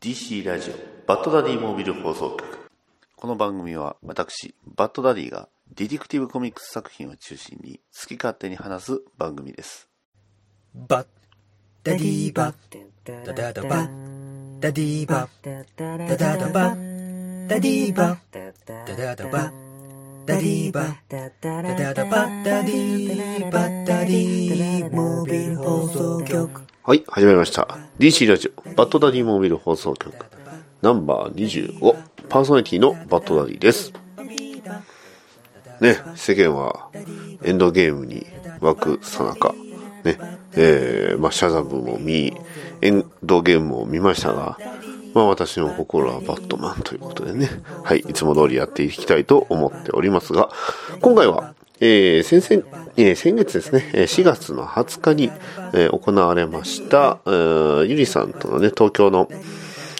DC ラジオバッドダディモービル放送局。この番組は私バッドダディがディティクティブコミックス作品を中心に好き勝手に話す番組です。バッダディバッダダダバッダディバッダダダバッダディバッダダダバッダディバッダダダバッダディバッダディモービル放送局はい始まりました DC ラジオバッドダディモービル放送局ナンバー25パーソナリティのバッドダディですね世間はエンドゲームに湧くさなかねえー、まあシャザムも見エンドゲームも見ましたがまあ私の心はバットマンということでね。はい、いつも通りやっていきたいと思っておりますが、今回は、えー、先々、えー、先月ですね、4月の20日に、えー、行われました、ゆりさんとのね、東京の、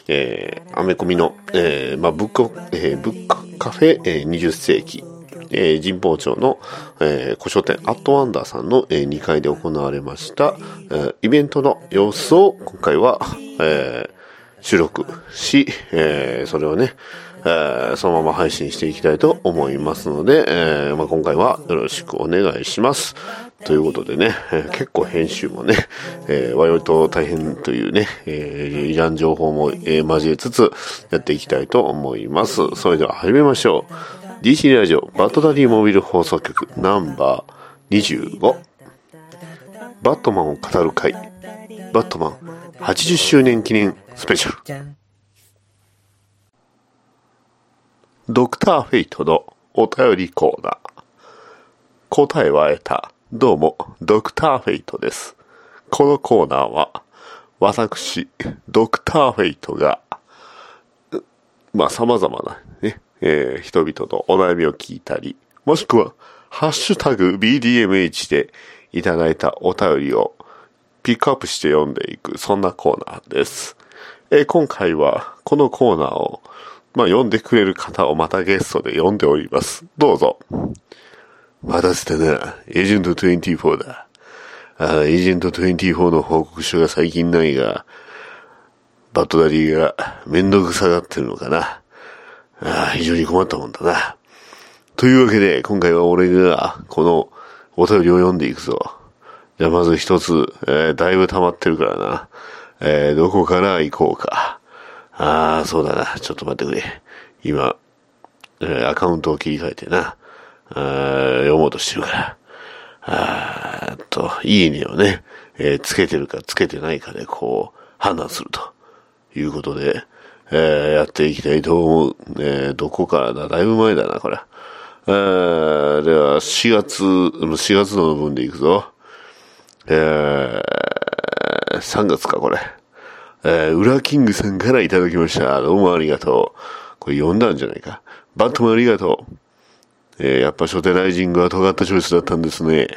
えー、アメコミの、えー、まあ、ブック、えー、ブックカフェ、えー、20世紀、えー、神保町の、えー、古書店アットワンダーさんの、えー、2階で行われました、えー、イベントの様子を今回は、えー、収録し、えー、それをね、えー、そのまま配信していきたいと思いますので、えー、まあ、今回はよろしくお願いします。ということでね、えー、結構編集もね、えー、割と大変というね、えー、いらん情報も、えー、交えつつやっていきたいと思います。それでは始めましょう。DC ラジオバットダディモビル放送局ナンバー25バットマンを語る会バットマン80周年記念スペシャル。ドクターフェイトのお便りコーナー。答えは得た。どうも、ドクターフェイトです。このコーナーは、私、ドクターフェイトが、まあ、様々なね、えー、人々のお悩みを聞いたり、もしくは、ハッシュタグ BDMH でいただいたお便りをピックアップして読んでいく、そんなコーナーです。えー、今回はこのコーナーを、まあ、読んでくれる方をまたゲストで読んでおります。どうぞ。待たせたな。エージェント24だ。あエージェント24の報告書が最近ないが、バッドダディが面倒くさがってるのかな。あ非常に困ったもんだな。というわけで、今回は俺がこのお便りを読んでいくぞ。じゃあまず一つ、えー、だいぶ溜まってるからな。えー、どこから行こうか。ああ、そうだな。ちょっと待ってくれ。今、え、アカウントを切り替えてな。あ読もうとしてるから。あーと、いいねをね、えー、つけてるかつけてないかでこう、判断するということで、えー、やっていきたいと思う。えー、どこからだ？だいぶ前だな、これ。えー、では、4月、4月の分でいくぞ。えー、3月か、これ。えー、ウラキングさんからいただきました。どうもありがとう。これ読んだんじゃないか。バットマンありがとう。えー、やっぱ初手ライジングは尖ったチョイスだったんですね。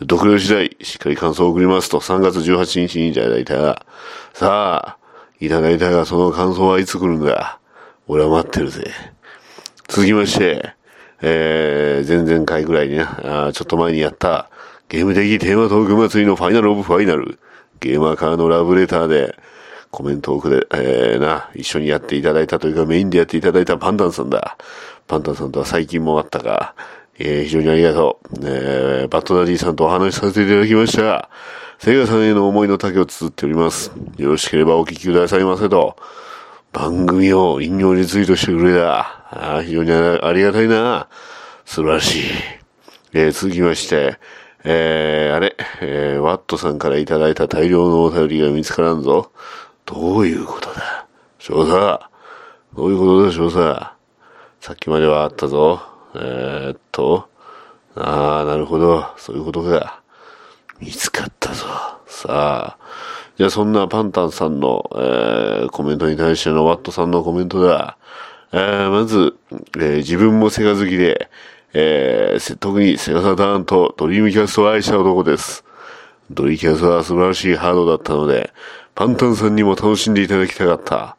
読了次第、しっかり感想を送りますと、3月18日にいただいた。さあ、いただいたが、その感想はいつ来るんだ俺は待ってるぜ。続きまして、えー、前々回ぐらいにな、あちょっと前にやった、ゲーム的テーマトーク祭りのファイナルオブファイナル。ゲーマーからのラブレターで、コメントをくれ、えー、な、一緒にやっていただいたというかメインでやっていただいたパンタンさんだ。パンタンさんとは最近もあったが、えー、非常にありがとう。えー、バッドダディさんとお話しさせていただきました。セガさんへの思いの丈を綴っております。よろしければお聞きくださいませと。番組を引用リツイートしてくれた。あ非常にありがたいな。素晴らしい。えー、続きまして、えー、あれ、えー、ワットさんからいただいた大量のお便りが見つからんぞ。どういうことだ？少佐どういうことだ少佐？さっきまではあったぞ。えー、っと、ああ、なるほど。そういうことか。見つかったぞ。さあ。じゃあそんなパンタンさんの、えー、コメントに対してのワットさんのコメントだ。えー、まず、えー、自分もセガ好きで、えー、特にセガサターンとドリームキャストを愛した男です。ドリーキャストは素晴らしいハードだったので、パンタンさんにも楽しんでいただきたかった。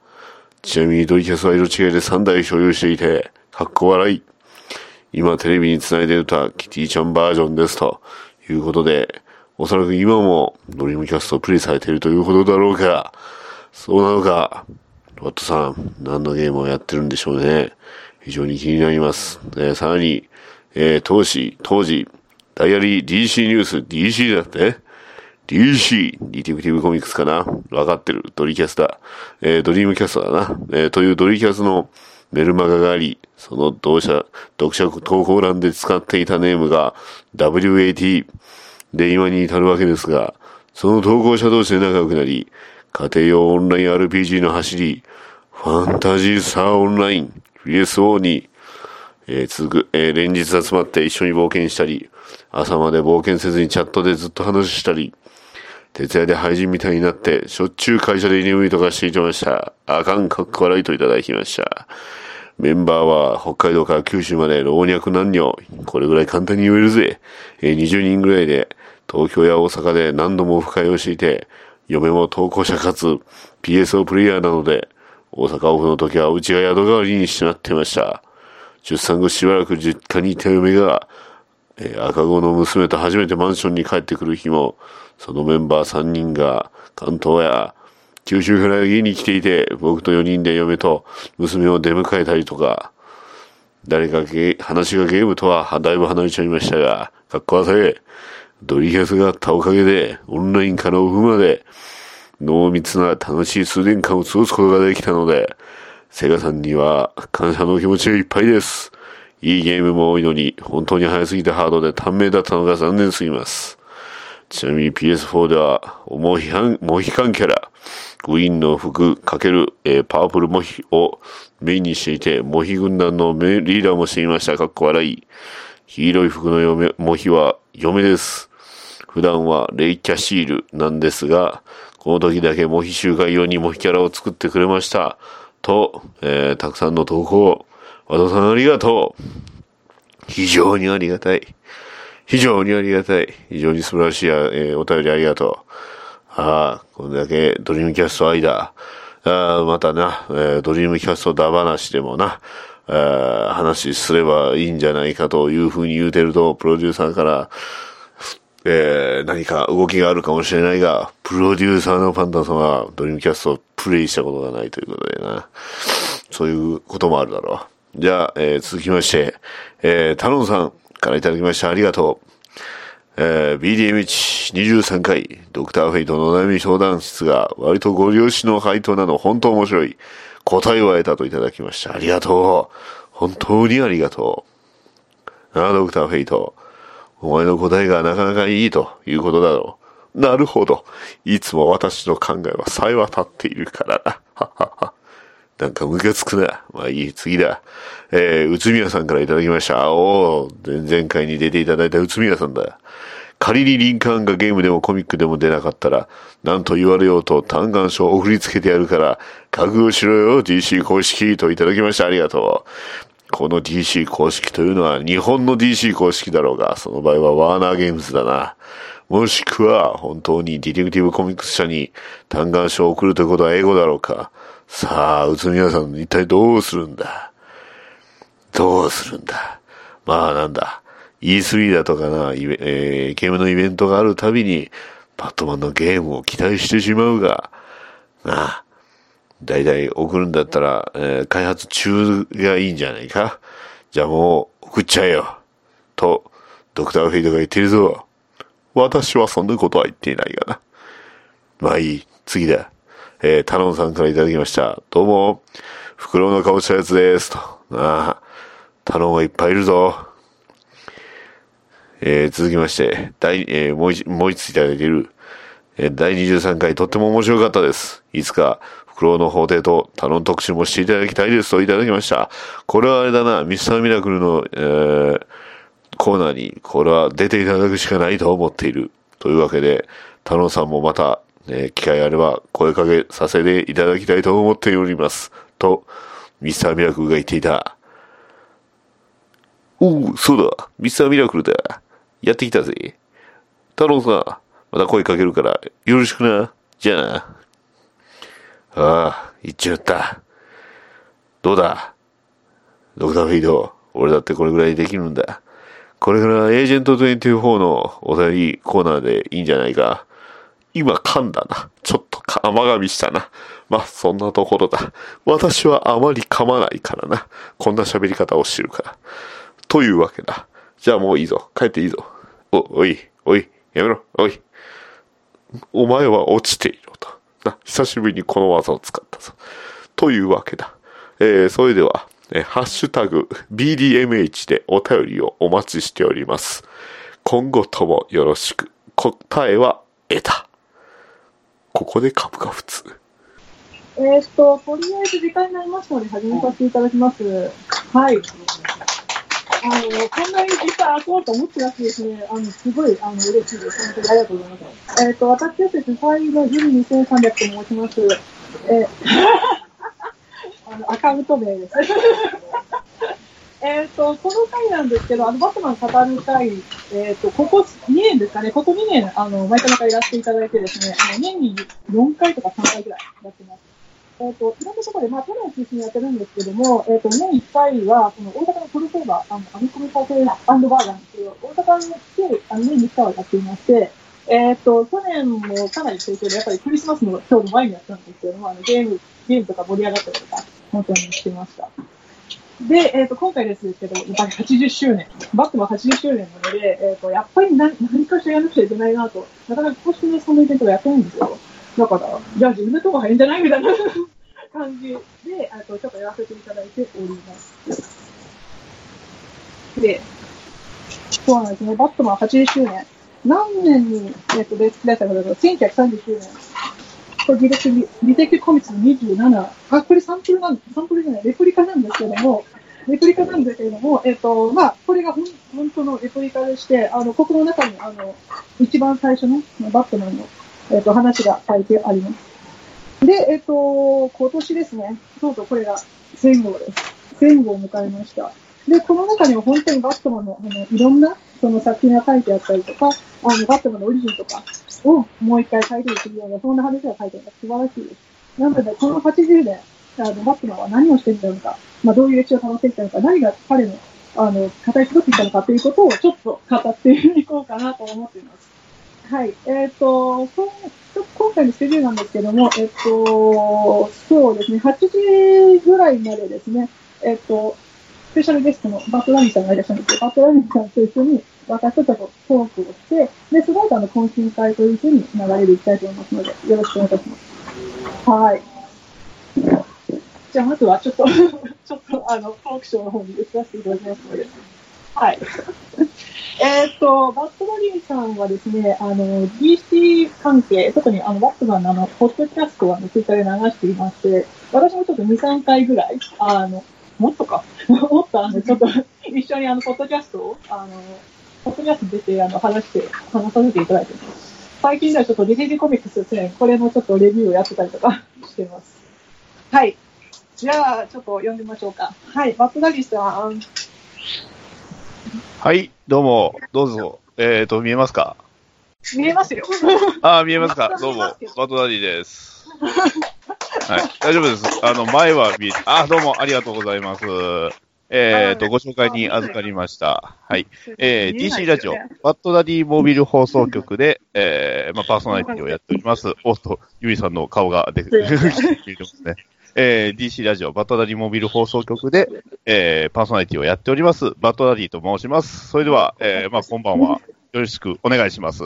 ちなみにドリキャスは色違いで3台所有していて、かっこ笑い。今テレビに繋いでるのはキティちゃんバージョンですということで、おそらく今もドリームキャストをプレイされているということだろうから。そうなのか。ロットさん、何のゲームをやってるんでしょうね。非常に気になります。えーさらに、えー当時、当時、ダイアリー DC ニュース、DC だって？DC、ディティブティブコミックスかな？わかってる。ドリキャスだ。えードリームキャストだな。えーというドリキャスのメルマガがあり、その同社、読者投稿欄で使っていたネームが WAT で今に至るわけですが、その投稿者同士で仲良くなり、家庭用オンライン RPG の走り、ファンタジースターオンライン、PSO に、えー続く、えー連日集まって一緒に冒険したり、朝まで冒険せずにチャットでずっと話したり、徹夜で廃人みたいになって、しょっちゅう会社で居眠りとかしていました。あかんかっこ笑いといただきました。メンバーは北海道から九州まで老若男女、これぐらい簡単に言えるぜ。え20人ぐらいで、東京や大阪で何度もオフ会をしていて、嫁も投稿者かつ PSO プレイヤーなので、大阪オフの時はうちが宿代わりにしてなってました。出産後しばらく実家にいた嫁が、えー赤子の娘と初めてマンションに帰ってくる日も、そのメンバー3人が関東や九州から家に来ていて、僕と4人で嫁と娘を出迎えたりとか、誰かゲ話がゲームとはだいぶ離れちゃいましたが、かっこわせ、ドリキャスがあったおかげで、オンラインからオフまで、濃密な楽しい数年間を過ごすことができたので、セガさんには感謝の気持ちがいっぱいです。いいゲームも多いのに、本当に早すぎてハードで短命だったのが残念すぎます。ちなみに PS4 では、モヒカン、モヒカンキャラ、グリーンの服×、えーパープルモヒをメインにしていて、モヒ軍団のリーダーもしていました。かっこ笑い。黄色い服の嫁、モヒは嫁です。普段はレイキャシールなんですが、この時だけモヒ集会用にモヒキャラを作ってくれました。と、えーたくさんの投稿、和田さんありがとう。非常にありがたい。非常にありがたい。非常に素晴らしい、えーお便りありがとう。ああ、これだけドリームキャスト愛だ。ああ、またな、えードリームキャストだ話でもな、あ話すればいいんじゃないかというふうに言うてると、プロデューサーから、えー何か動きがあるかもしれないが、プロデューサーのパンダさんはドリームキャストをプレイしたことがないということでな。そういうこともあるだろう。じゃあ、えー続きまして、えー、タロンさんからいただきました。ありがとう。えー BDMH23 回、ドクターフェイトの悩み相談室が割とご了承の回答なの本当面白い。答えを得たといただきました。ありがとう。本当にありがとう。なあ、ドクターフェイト。お前の答えがなかなかいいということだろう。なるほど。いつも私の考えはさえ渡っているからな。ははは。なんかムカつくな。まあいい、次だ。えー、宇都宮さんからいただきました。おー、前々回に出ていただいた宇都宮さんだ。仮にリンカーンがゲームでもコミックでも出なかったら、なんと言われようと嘆願書を送りつけてやるから、覚悟しろよ、DC 公式といただきました。ありがとう。この DC 公式というのは日本の DC 公式だろうが、その場合はワーナーゲームズだな。もしくは本当にディテクティブコミックス社に嘆願書を送るということは英語だろうか。さあ、宇都宮さん一体どうするんだ？どうするんだ？まあなんだ？E3 だとかな、えーゲームのイベントがあるたびに、バットマンのゲームを期待してしまうが、なあ、大体送るんだったら、えー開発中がいいんじゃないか？じゃあもう送っちゃえよ。と、ドクターフェイドが言ってるぞ。私はそんなことは言っていないがな。まあいい。次だ。えー、タロンさんからいただきました。どうも、袋の顔したやつです。と。なあ、タロンはいっぱいいるぞ。えー続きまして、第、えーもう一、もう一ついただいている、えー第23回とっても面白かったです。いつか、フクロウの法廷とタロン特集もしていただきたいですといただきました。これはあれだな、ミスターミラクルの、えーコーナーに、これは出ていただくしかないと思っている。というわけで、タロンさんもまた、え機会あれば声かけさせていただきたいと思っております。と、ミスターミラクルが言っていた。おう、そうだ、ミスターミラクルだ。やってきたぜ。太郎さん、また声かけるから、よろしくな。じゃあな。ああ、行っちゃった。どうだ？ドクターフィード、俺だってこれぐらいできるんだ。これからエージェント24のお便りコーナーでいいんじゃないか？今噛んだな。ちょっと甘噛みしたな。まあ、そんなところだ。私はあまり噛まないからな。こんな喋り方をしてるから。というわけだ。じゃあもういいぞ。帰っていいぞ。お、おい、おい、やめろ、おい。お前は落ちていろと。な、久しぶりにこの技を使ったぞ。というわけだ。えー、それでは、えー、ハッシュタグ BDMH でお便りをお待ちしております。今後ともよろしく。答えは得た。ここで株が普通。えーっと、とりあえず時間になりましたので始めさせていただきます。はい。あの、こんなに時間空こうと思ってなくてですね、あの、すごい、あの、嬉しいです。本当にありがとうございます。えーっと、私はですね、最後、ジュリ2300と申します。えー あの、アカウント名です。えっと、この回なんですけど、あの、バットマン語る回、えっ、と、ここ2年ですかね、ここ2年、あの、毎回毎回やらせていただいてですね、あの、年に4回とか3回ぐらいやってます。えっ、と、いろんなところで、まあ、都内を中心にやってるんですけども、えっ、と、年1回は、その、大阪のトルセーバー、あの、アミコミカフェバーガーなんですけど、大阪に来て、あの、年に1回はやっていまして、えっ、と、去年もかなり盛況で、やっぱりクリスマスの今日の前にやったんですけども、あの、ゲーム、ゲームとか盛り上がったりとか、本当にしてました。で、えっ、と、今回ですけど、やっぱり80周年、バットマン80周年なので、えっ、と、やっぱり何何かしらやらなくちゃいけないなと、なかなか公式でそのイベントがやってないんですよ。だから、じゃあ自分のとこ入るんじゃないみたいな 感じで、あとちょっとやらせていただいております。で、そうなんですね、バットマン80周年。何年に、えっ、と、レッツプレイされたかというと、1930周年。これ、デティブ、ディテクティブコミックスの27。あ、これサンプルなん、サンプルじゃない、レプリカなんですけども、レプリカなんですけども、えっ、と、まあ、これが本当のレプリカでして、あの、ここの中に、あの、一番最初の、バットマンの、えっ、と、話が書いてあります。で、えっ、と、今年ですね、とうとうこれが1000号です。1000号を迎えました。で、この中には本当にバットマンの、あの、いろんな、その作品が書いてあったりとか、あの、バットマンのオリジンとかをもう一回書いていくような、そんな話が書いてある素晴らしいです。なので、この80年、あの、バットマンは何をしていたのか、まあ、どういう歴史を保っていたのか、何が彼の、あの、語り継っていたのかということをちょっと語っていこうかなと思っています。はい。えっ、と、今回のスケジュールなんですけども、えっ、と、そうですね、8時ぐらいまでですね、えっ、と、スペシャルゲストのバットラミーさんがいらっしゃるんですけど、バットラミーさんと一緒に私とちょっとトークをして、で、その後あの懇親会というふうに流れでいきたいと思いますので、よろしくお願いいたします。はい。じゃあ、まずはちょっと、ちょっとあの、トークショーの方に移らせていただきますので。はい。えっと、バットラリーさんはですね、あの、DC 関係、特にあの、バットマンのあの、ポッドキャストをあの、ツイッターで流していまして、私もちょっと2、3回ぐらい、あの、もっとか、もっとあの、ちょっと、一緒にあの、ポッドキャストを、あの、ポッドキャスト出て、あの、話して、話させていただいてます。最近ではちょっとディディコミックスですね、これのちょっとレビューをやってたりとか してます。はい。じゃあ、ちょっと読んでみましょうか。はい、バットダリーさん。はい、どうも、どうぞ。えっ、と、見えますか？見えますよ。あー、見えますか？どうも、バットダディです。はい、大丈夫です。あの、前は見え、あ、どうも、ありがとうございます。えっ、と、ご紹介に預かりました。はい。えー、DC ラジオ、バットダディモービル放送局で、えー、まあ、パーソナリティをやっております。おっと、ゆいさんの顔が出て、出てますね。えー、DC ラジオ、バットダディモービル放送局で、えー、パーソナリティをやっております、バットダディと申します。それでは、えー、まあ、こんばんは。よろしくお願いします。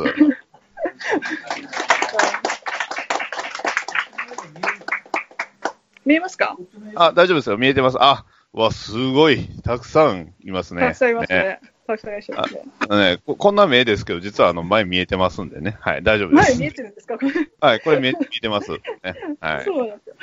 見えますか？あ、大丈夫ですよ。見えてます。あ、うわ、すごい。たくさんいますね。たくさんいますねね。たくさんいらっしゃいますね。ねここんな目ですけど、実はあの前見えてますんでね。はい、大丈夫です。前見えてるんですか？これ。はい、これ見え見えてます。ね、はい。そうなんですよ。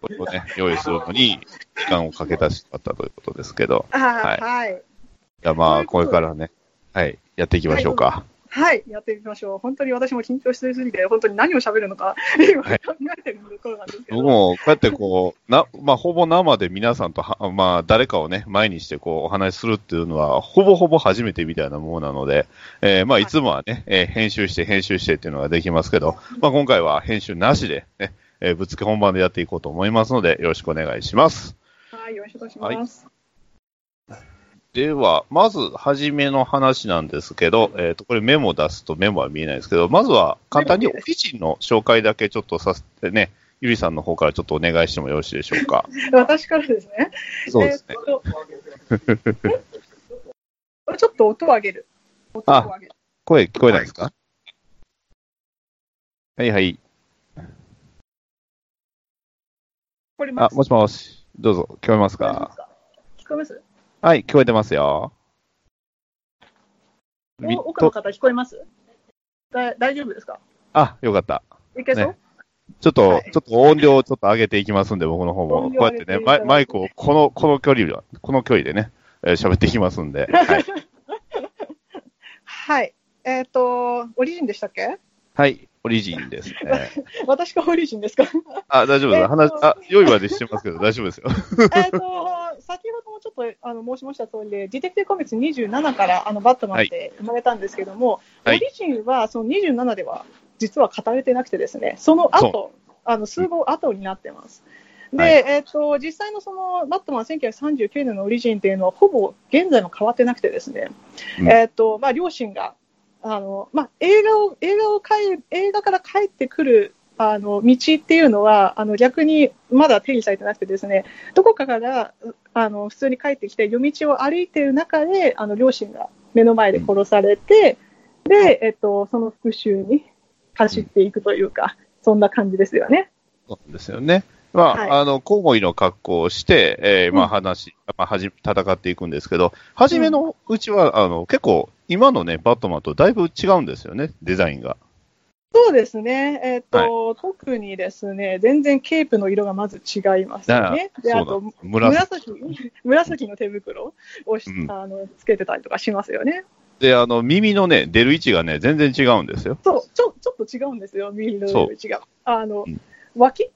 これをね、用意するのに時間をかけたしまったということですけど。あはいーはい。いや、まあ、これからね、はい、やっていきましょうか。はい、やってみましょう。本当に私も緊張してすぎて、本当に何を喋るのか、今考はいえてるところなんですけど。僕も、こうやってこう、な、まあ、ほぼ生で皆さんとは、まあ、誰かをね、前にしてこう、お話しするっていうのは、ほぼほぼ初めてみたいなものなので、えーまあ、いつもはね、えー編集して編集してっていうのができますけど、まあ、今回は編集なしで、ね、えーぶっつけ本番でやっていこうと思いますので、よろしくお願いします。はい、よろしくお願いします。では、まず、初めの話なんですけど、えっ、と、これメモ出すとメモは見えないですけど、まずは簡単にオリジンの紹介だけちょっとさせてね、ゆりさんの方からちょっとお願いしてもよろしいでしょうか。私からですね。そうですね。ちょっと音を上げる。音を上げる。声聞こえないですか？はいはい。あ、これますもしもし。どうぞ、聞こえますか？聞こえます？はい、聞こえてますよ。奥のと方聞こえます？だ大丈夫ですか？あ、よかった。いけそう、ねちょっと、はいちょっと音量をちょっと上げていきますんで、僕の方も。こうやってね、マイマイクをこの、この距離で、この距離でね、えー喋っていきますんで。はい。はい。えっ、と、オリジンでしたっけ？はい、オリジンですね。私がオリジンですか？あ、大丈夫です。えっと話、あ、用意までしてますけど、大丈夫ですよ。えっと、先ほどもちょっとあの申しました通りで、ディテクティブコミックス27からあのバットマンって生まれたんですけども、はい。オリジンはその27では実は語れてなくてですね、その後、あの数号後になってます。で、はい。えっ、と、実際のそのバットマン1939年のオリジンっていうのはほぼ現在も変わってなくてですね、うん。えっ、と、まあ、両親が、あの、まあ、映画を、映画を帰る、映画から帰ってくる、あの、道っていうのは、あの、逆にまだ定義されてなくてですね、どこかから、あの、普通に帰ってきて、夜道を歩いている中で、あの、両親が目の前で殺されて、で、えっと、その復讐に走っていくというか、そんな感じですよね。そうですよね。まあ、はいあの、コウモリの格好をして、えーまあうん話、まあ、はじ、戦っていくんですけど、初めのうちは、あの、結構、今のね、バットマンとだいぶ違うんですよね、デザインが。そうですね。えっ、と、特にですね、全然ケープの色がまず違いますよね。で、あと。紫。紫、紫の手袋をし、うんあのつけてたりとかしますよね。で、あの、耳のね、出る位置がね、全然違うんですよ。そう、ちょちょっと違うんですよ、右のそう違う。あの、うん脇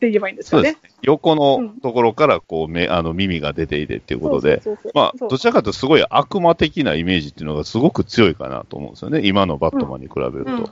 って言えばいいんですよね。そうです。ね。横うのん。ところから、こう、目、あの、耳が出ていてっていうことで、まあ、どちらかというとすごい悪魔的なイメージっていうのがすごく強いかなと思うんですよね。今のバットマンに比べると。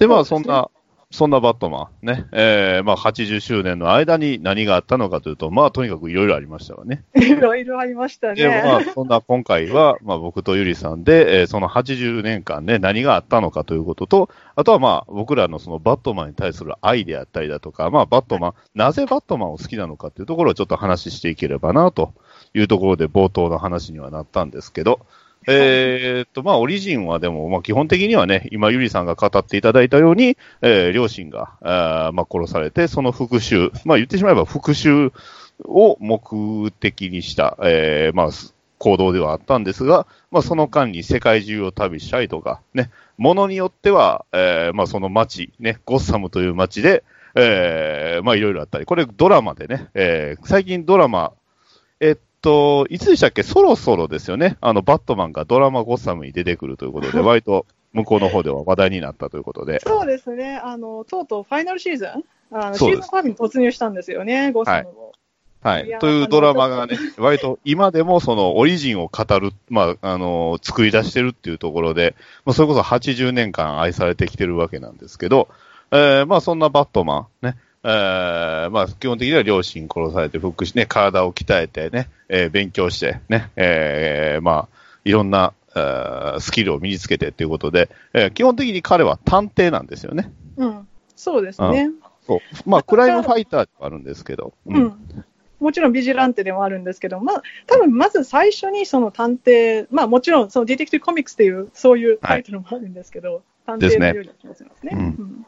で、まあ、そんな、そんなバットマンね、えー、まあ、80周年の間に何があったのかというと、まあ、とにかくいろいろありましたわね。うん。いろいろありましたで、まあね。、そんな今回は、まあ、僕とゆりさんで、えーその80年間ね、何があったのかということと、あとはまあ、僕らのそのバットマンに対する愛であったりだとか、まあ、バットマン、なぜバットマンを好きなのかというところをちょっと話していければな、というところで冒頭の話にはなったんですけど、えーっと、まあ、オリジンはでも、まあ、基本的にはね、今、ゆりさんが語っていただいたように、えー両親が、あまあ、殺されて、その復讐、まあ、言ってしまえば復讐を目的にした、えーまあ、行動ではあったんですが、まあ、その間に世界中を旅したりとか、ね、ものによっては、えーまあ、その街、ね、ゴッサムという街で、えーまあ、いろいろあったり、これドラマでね、えー最近ドラマ、えっと、いつでしたっけ？そろそろですよね。あの、バットマンがドラマゴッサムに出てくるということで、割と向こうの方では話題になったということで。そうですね。あの、とうとうファイナルシーズン？あのシーズン5に突入したんですよね、ゴッサムも。はいや。というドラマがね、割と今でもそのオリジンを語る、まあ、あの、作り出してるっていうところで、まあ、それこそ80年間愛されてきてるわけなんですけど、えーまあそんなバットマン、ね、えーまあ基本的には両親殺されて、復讐ね、体を鍛えてね、えー勉強してね、えーまあいろんな、えースキルを身につけてっていうことで、えー基本的に彼は探偵なんですよね。うん。そうですね。そう。まあクライムファイターではあるんですけど。うん。もちろんビジランテでもあるんですけど、まあ、多分まず最初にその探偵、まあもちろんそのディテクティブコミックスっていう、そういうタイトルもあるんですけど、探偵のような気がしますね。うんうん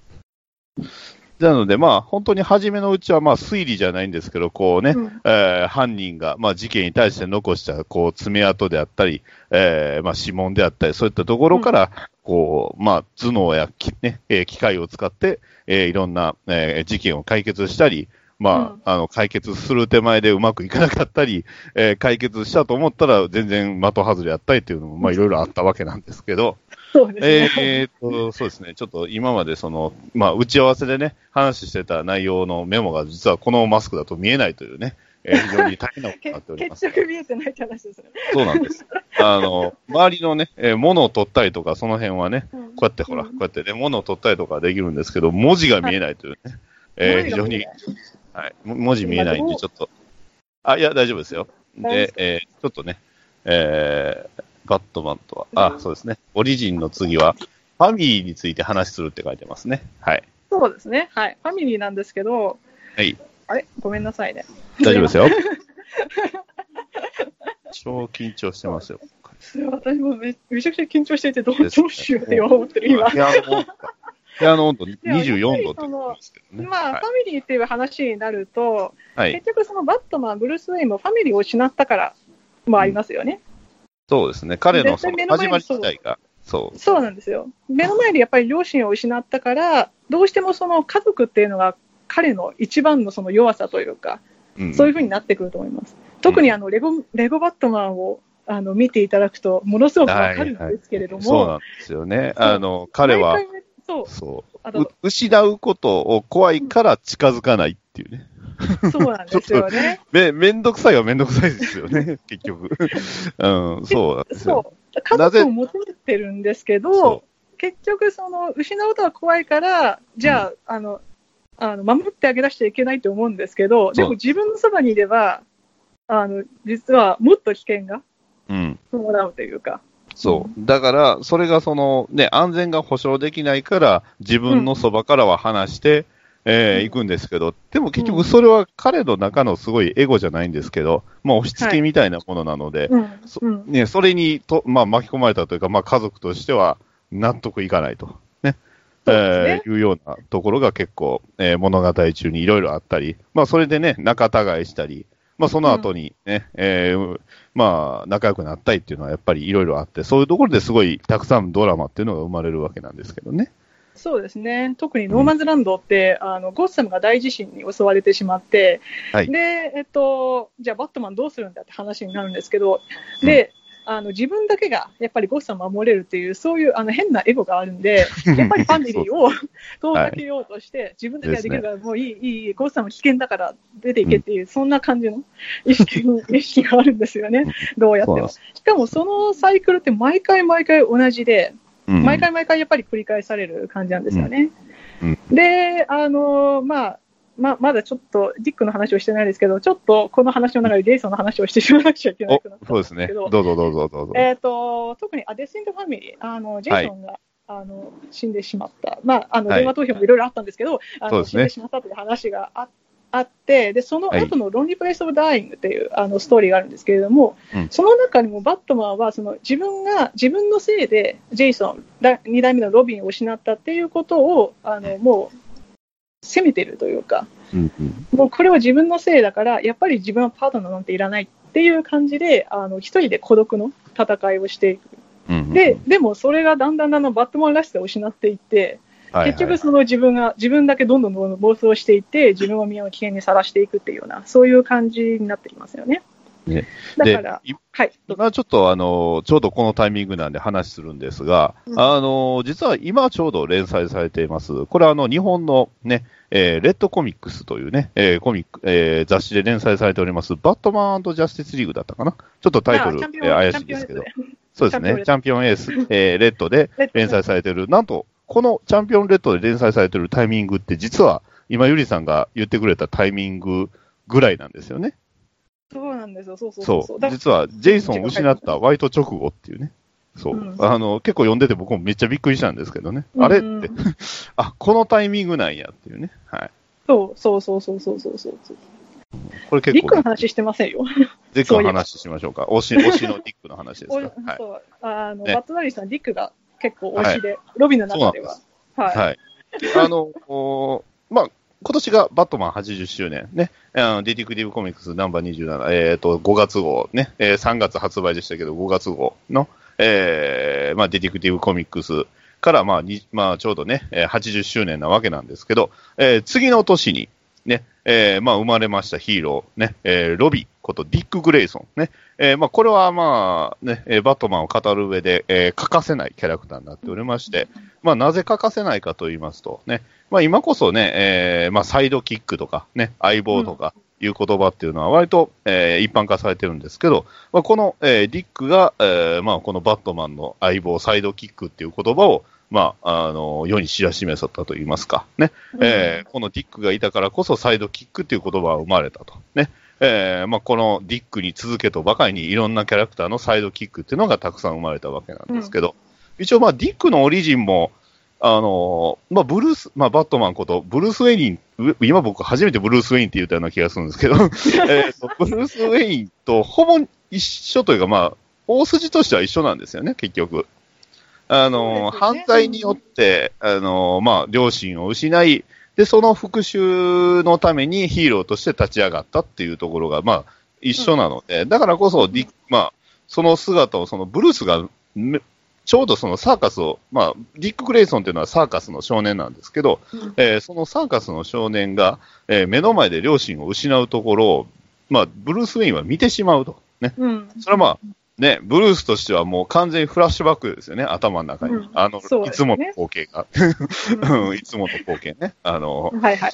なので、まあ、本当に初めのうちは、まあ、推理じゃないんですけど、こうね、うん。えー犯人が、まあ、事件に対して残した、こう、爪痕であったり、えーまあ、指紋であったり、そういったところから、こう、まあ、頭脳やき、ね、えー機械を使って、えーいろんな、えー事件を解決したり、まあ、あの、解決する手前でうまくいかなかったり、えー解決したと思ったら全然的外れやったりっていうのも、まあ、いろいろあったわけなんですけど、そうですね。えーっと、そうですね。ちょっと今までその、まあ、打ち合わせでね、話してた内容のメモが実はこのマスクだと見えないというね、えー非常に大変なことになっております。血色見えてないって話ですね。そうなんです。あの、周りのね、えー物を取ったりとか、その辺はね、こうやってほら、こうやってね、物を取ったりとかできるんですけど、文字が見えないというね、えー非常に、はい、も文字見えないんで、ちょっと、あ、いや、大丈夫ですよ。で、えーちょっとね、えーバットマンとは、あ、そうですね。オリジンの次は、ファミリーについて話するって書いてますね。はい。そうですね。はい。ファミリーなんですけど、はい。あれ？ごめんなさいね。大丈夫ですよ。超緊張してますよ。私もめめちゃくちゃ緊張していて、どうどうしようって今思ってる、今。ピアノ温度がピアノ温度24度って言ってますけどね。まあ、はいファミリーっていう話になると、はい結。局そのバットマン、ブルース・ウェインもファミリーを失ったからもありますよね。そうですね。彼のその始まり自体が、そう。そうなんですよ。目の前でやっぱり両親を失ったから、どうしてもその家族っていうのが彼の一番のその弱さというか、うんそういうふうになってくると思います。特にあのレゴレゴバットマンをあの見ていただくと、ものすごくわかるんですけれども、そうなんですよね。あの、彼はそうそう失うことを怖いから近づかないっていうね。そうなんですよね。め、めんどくさいはめんどくさいですよね、結局。うん、そうなんですよ。そう。家族を求めてるんですけそど、結局、その、失うことは怖いから、じゃあ、あの、あの守ってあげなくちゃいけないと思うんですけど、でも自分のそばにいれば、あの、実はもっと危険がうん。伴うというか。そう。だから、それがその、ね、安全が保証できないから、自分のそばからは離して、えーうん行くんですけど、でも結局それは彼の中のすごいエゴじゃないんですけど、まあ押し付けみたいなものなので、うん。そうん。ね、それにと、まあ、巻き込まれたというか、まあ、家族としては納得いかないと、ねねえーいうようなところが結構、えー物語中にいろいろあったり、まあ、それでね、仲違いしたり、まあ、その後にね、えーまあ、仲良くなったりっていうのはやっぱりいろいろあって、そういうところですごいたくさんドラマっていうのが生まれるわけなんですけどね。そうですね。特に No Man's Land って、あの、ゴッサムが大地震に襲われてしまって、はい。で、えっと、じゃあバットマンどうするんだって話になるんですけど、で、あの自分だけがやっぱりゴッサムを守れるっていう、そういうあの変なエゴがあるんで、やっぱりファミリーを遠ざけようとして、自分だけができるから、もういい、いいいい、ゴッサム危険だから出ていけっていう、そんな感じの意識 意識があるんですよね、どうやっても。しかもそのサイクルって毎回毎回同じで、うん毎回毎回やっぱり繰り返される感じなんですよね。うん。で、あのまあ、まあ、まだちょっとディックの話をしてないですけど、ちょっとこの話の中でジェイソンの話をしてしまわなくちゃいけなおくなそうですね。ど、どうぞどうぞどうぞ。えー、と特に A Death in the Family、あのジェイソンが、あの死んでしまった、まあ、あのはい。電話投票もいろいろあったんですけど、あのそうですね。死んでしまったという話がああって、でその後の Lonely Place of Dying っていうあのストーリーがあるんですけれども、うん。その中にもバットマンはその自分が自分のせいでジェイソン、2代目のロビンを失ったっていうことをあのもう責めてるというか、うんうん。もうこれは自分のせいだから、やっぱり自分はパートナーなんていらないっていう感じで、あの一人で孤独の戦いをしていく。うんうん。で、でもそれがだんだんだんだんバットマンらしさを失っていって、結局その自分が、自分だけどんどんどんどん暴走していって、自分を身を危険にさらしていくっていうような、そういう感じになってきますよね。ね。だから、はい、今ちょっとあの、ちょうどこのタイミングなんで話するんですが、うん。あの、実は今ちょうど連載されています。これはあの、日本のね、えーレッドコミックスというね、えーコミック、えー雑誌で連載されております、バットマンジャスティスリーグだったかな？ちょっとタイトル、えー怪しいですけど。そうですね、チチャンピオンエース、えーレッドで連載されている、なんと、このチャンピオンレッドで連載されているタイミングって、実は今、ゆりさんが言ってくれたタイミングぐらいなんですよね。そうなんですよ、そうそうそうそう。だ実は、ジェイソンを失ったワイト直後っていうね。そう。うんあの、結構読んでて僕もめっちゃびっくりしたんですけどね。うんあれって。あ、このタイミングなんやっていうね。はい。そうそうそうそうそうそうそう。これディックの結構、話してませんよ。ディックの話しましょうか。推し、推しのディックの話です おか。はい。そうあのねバッドダディさん、ディックが結構推しで、ロビンの中では。はい。はい。あの、おまあ、今年がバットマン80周年ね。あのディティクティブコミックスナンバー27、えっ、と、5月号ね、えー3月発売でしたけど、5月号の、えーまあ、ディティクティブコミックスから、まあ、にまあ、ちょうどね、えー80周年なわけなんですけど、えー次の年に、ね、えーまあ、生まれましたヒーロー、ね、えーロビーことディック・グレイソン、ね、えーまあ、これはまあ、ね、えーバットマンを語る上で、えー欠かせないキャラクターになっておりまして、まあ、なぜ欠かせないかと言いますと、ね、まあ、今こそね、えーまあ、サイドキックとか、ね、相棒とかいう言葉っていうのは割と、えー一般化されてるんですけど、まあ、この、えーディックが、えーまあ、このバットマンの相棒、サイドキックっていう言葉を、まあ、あの、世に知らしめさったと言いますか、ね、えーこのディックがいたからこそサイドキックっていう言葉が生まれたと。ね。えーまあ、このディックに続けとばかりにいろんなキャラクターのサイドキックっていうのがたくさん生まれたわけなんですけど、一応まあディックのオリジンも、あのーまあ、ブルース、まあ、バットマンこと、ブルース・ウェイン、う今僕初めてブルース・ウェインって言ったような気がするんですけど、えーとブルース・ウェインとほぼ一緒というか、まあ、大筋としては一緒なんですよね、結局。あのーね犯罪によって、あのーまあ、両親を失い、で、その復讐のためにヒーローとして立ち上がったっていうところが、まあ、一緒なので、だからこそディック、まあ、その姿を、そのブルースがめ、ちょうどそのサーカスを、まあ、ディック・グレイソンっていうのはサーカスの少年なんですけど、うんえーそのサーカスの少年が、えー目の前で両親を失うところを、まあ、ブルース・ウェインは見てしまうと。ね。うん。それはまあ、ね、ブルースとしてはもう完全にフラッシュバックですよね、頭の中に。うんあの、ねいつもの光景が。うん いつもの光景ね。あの、はいはい。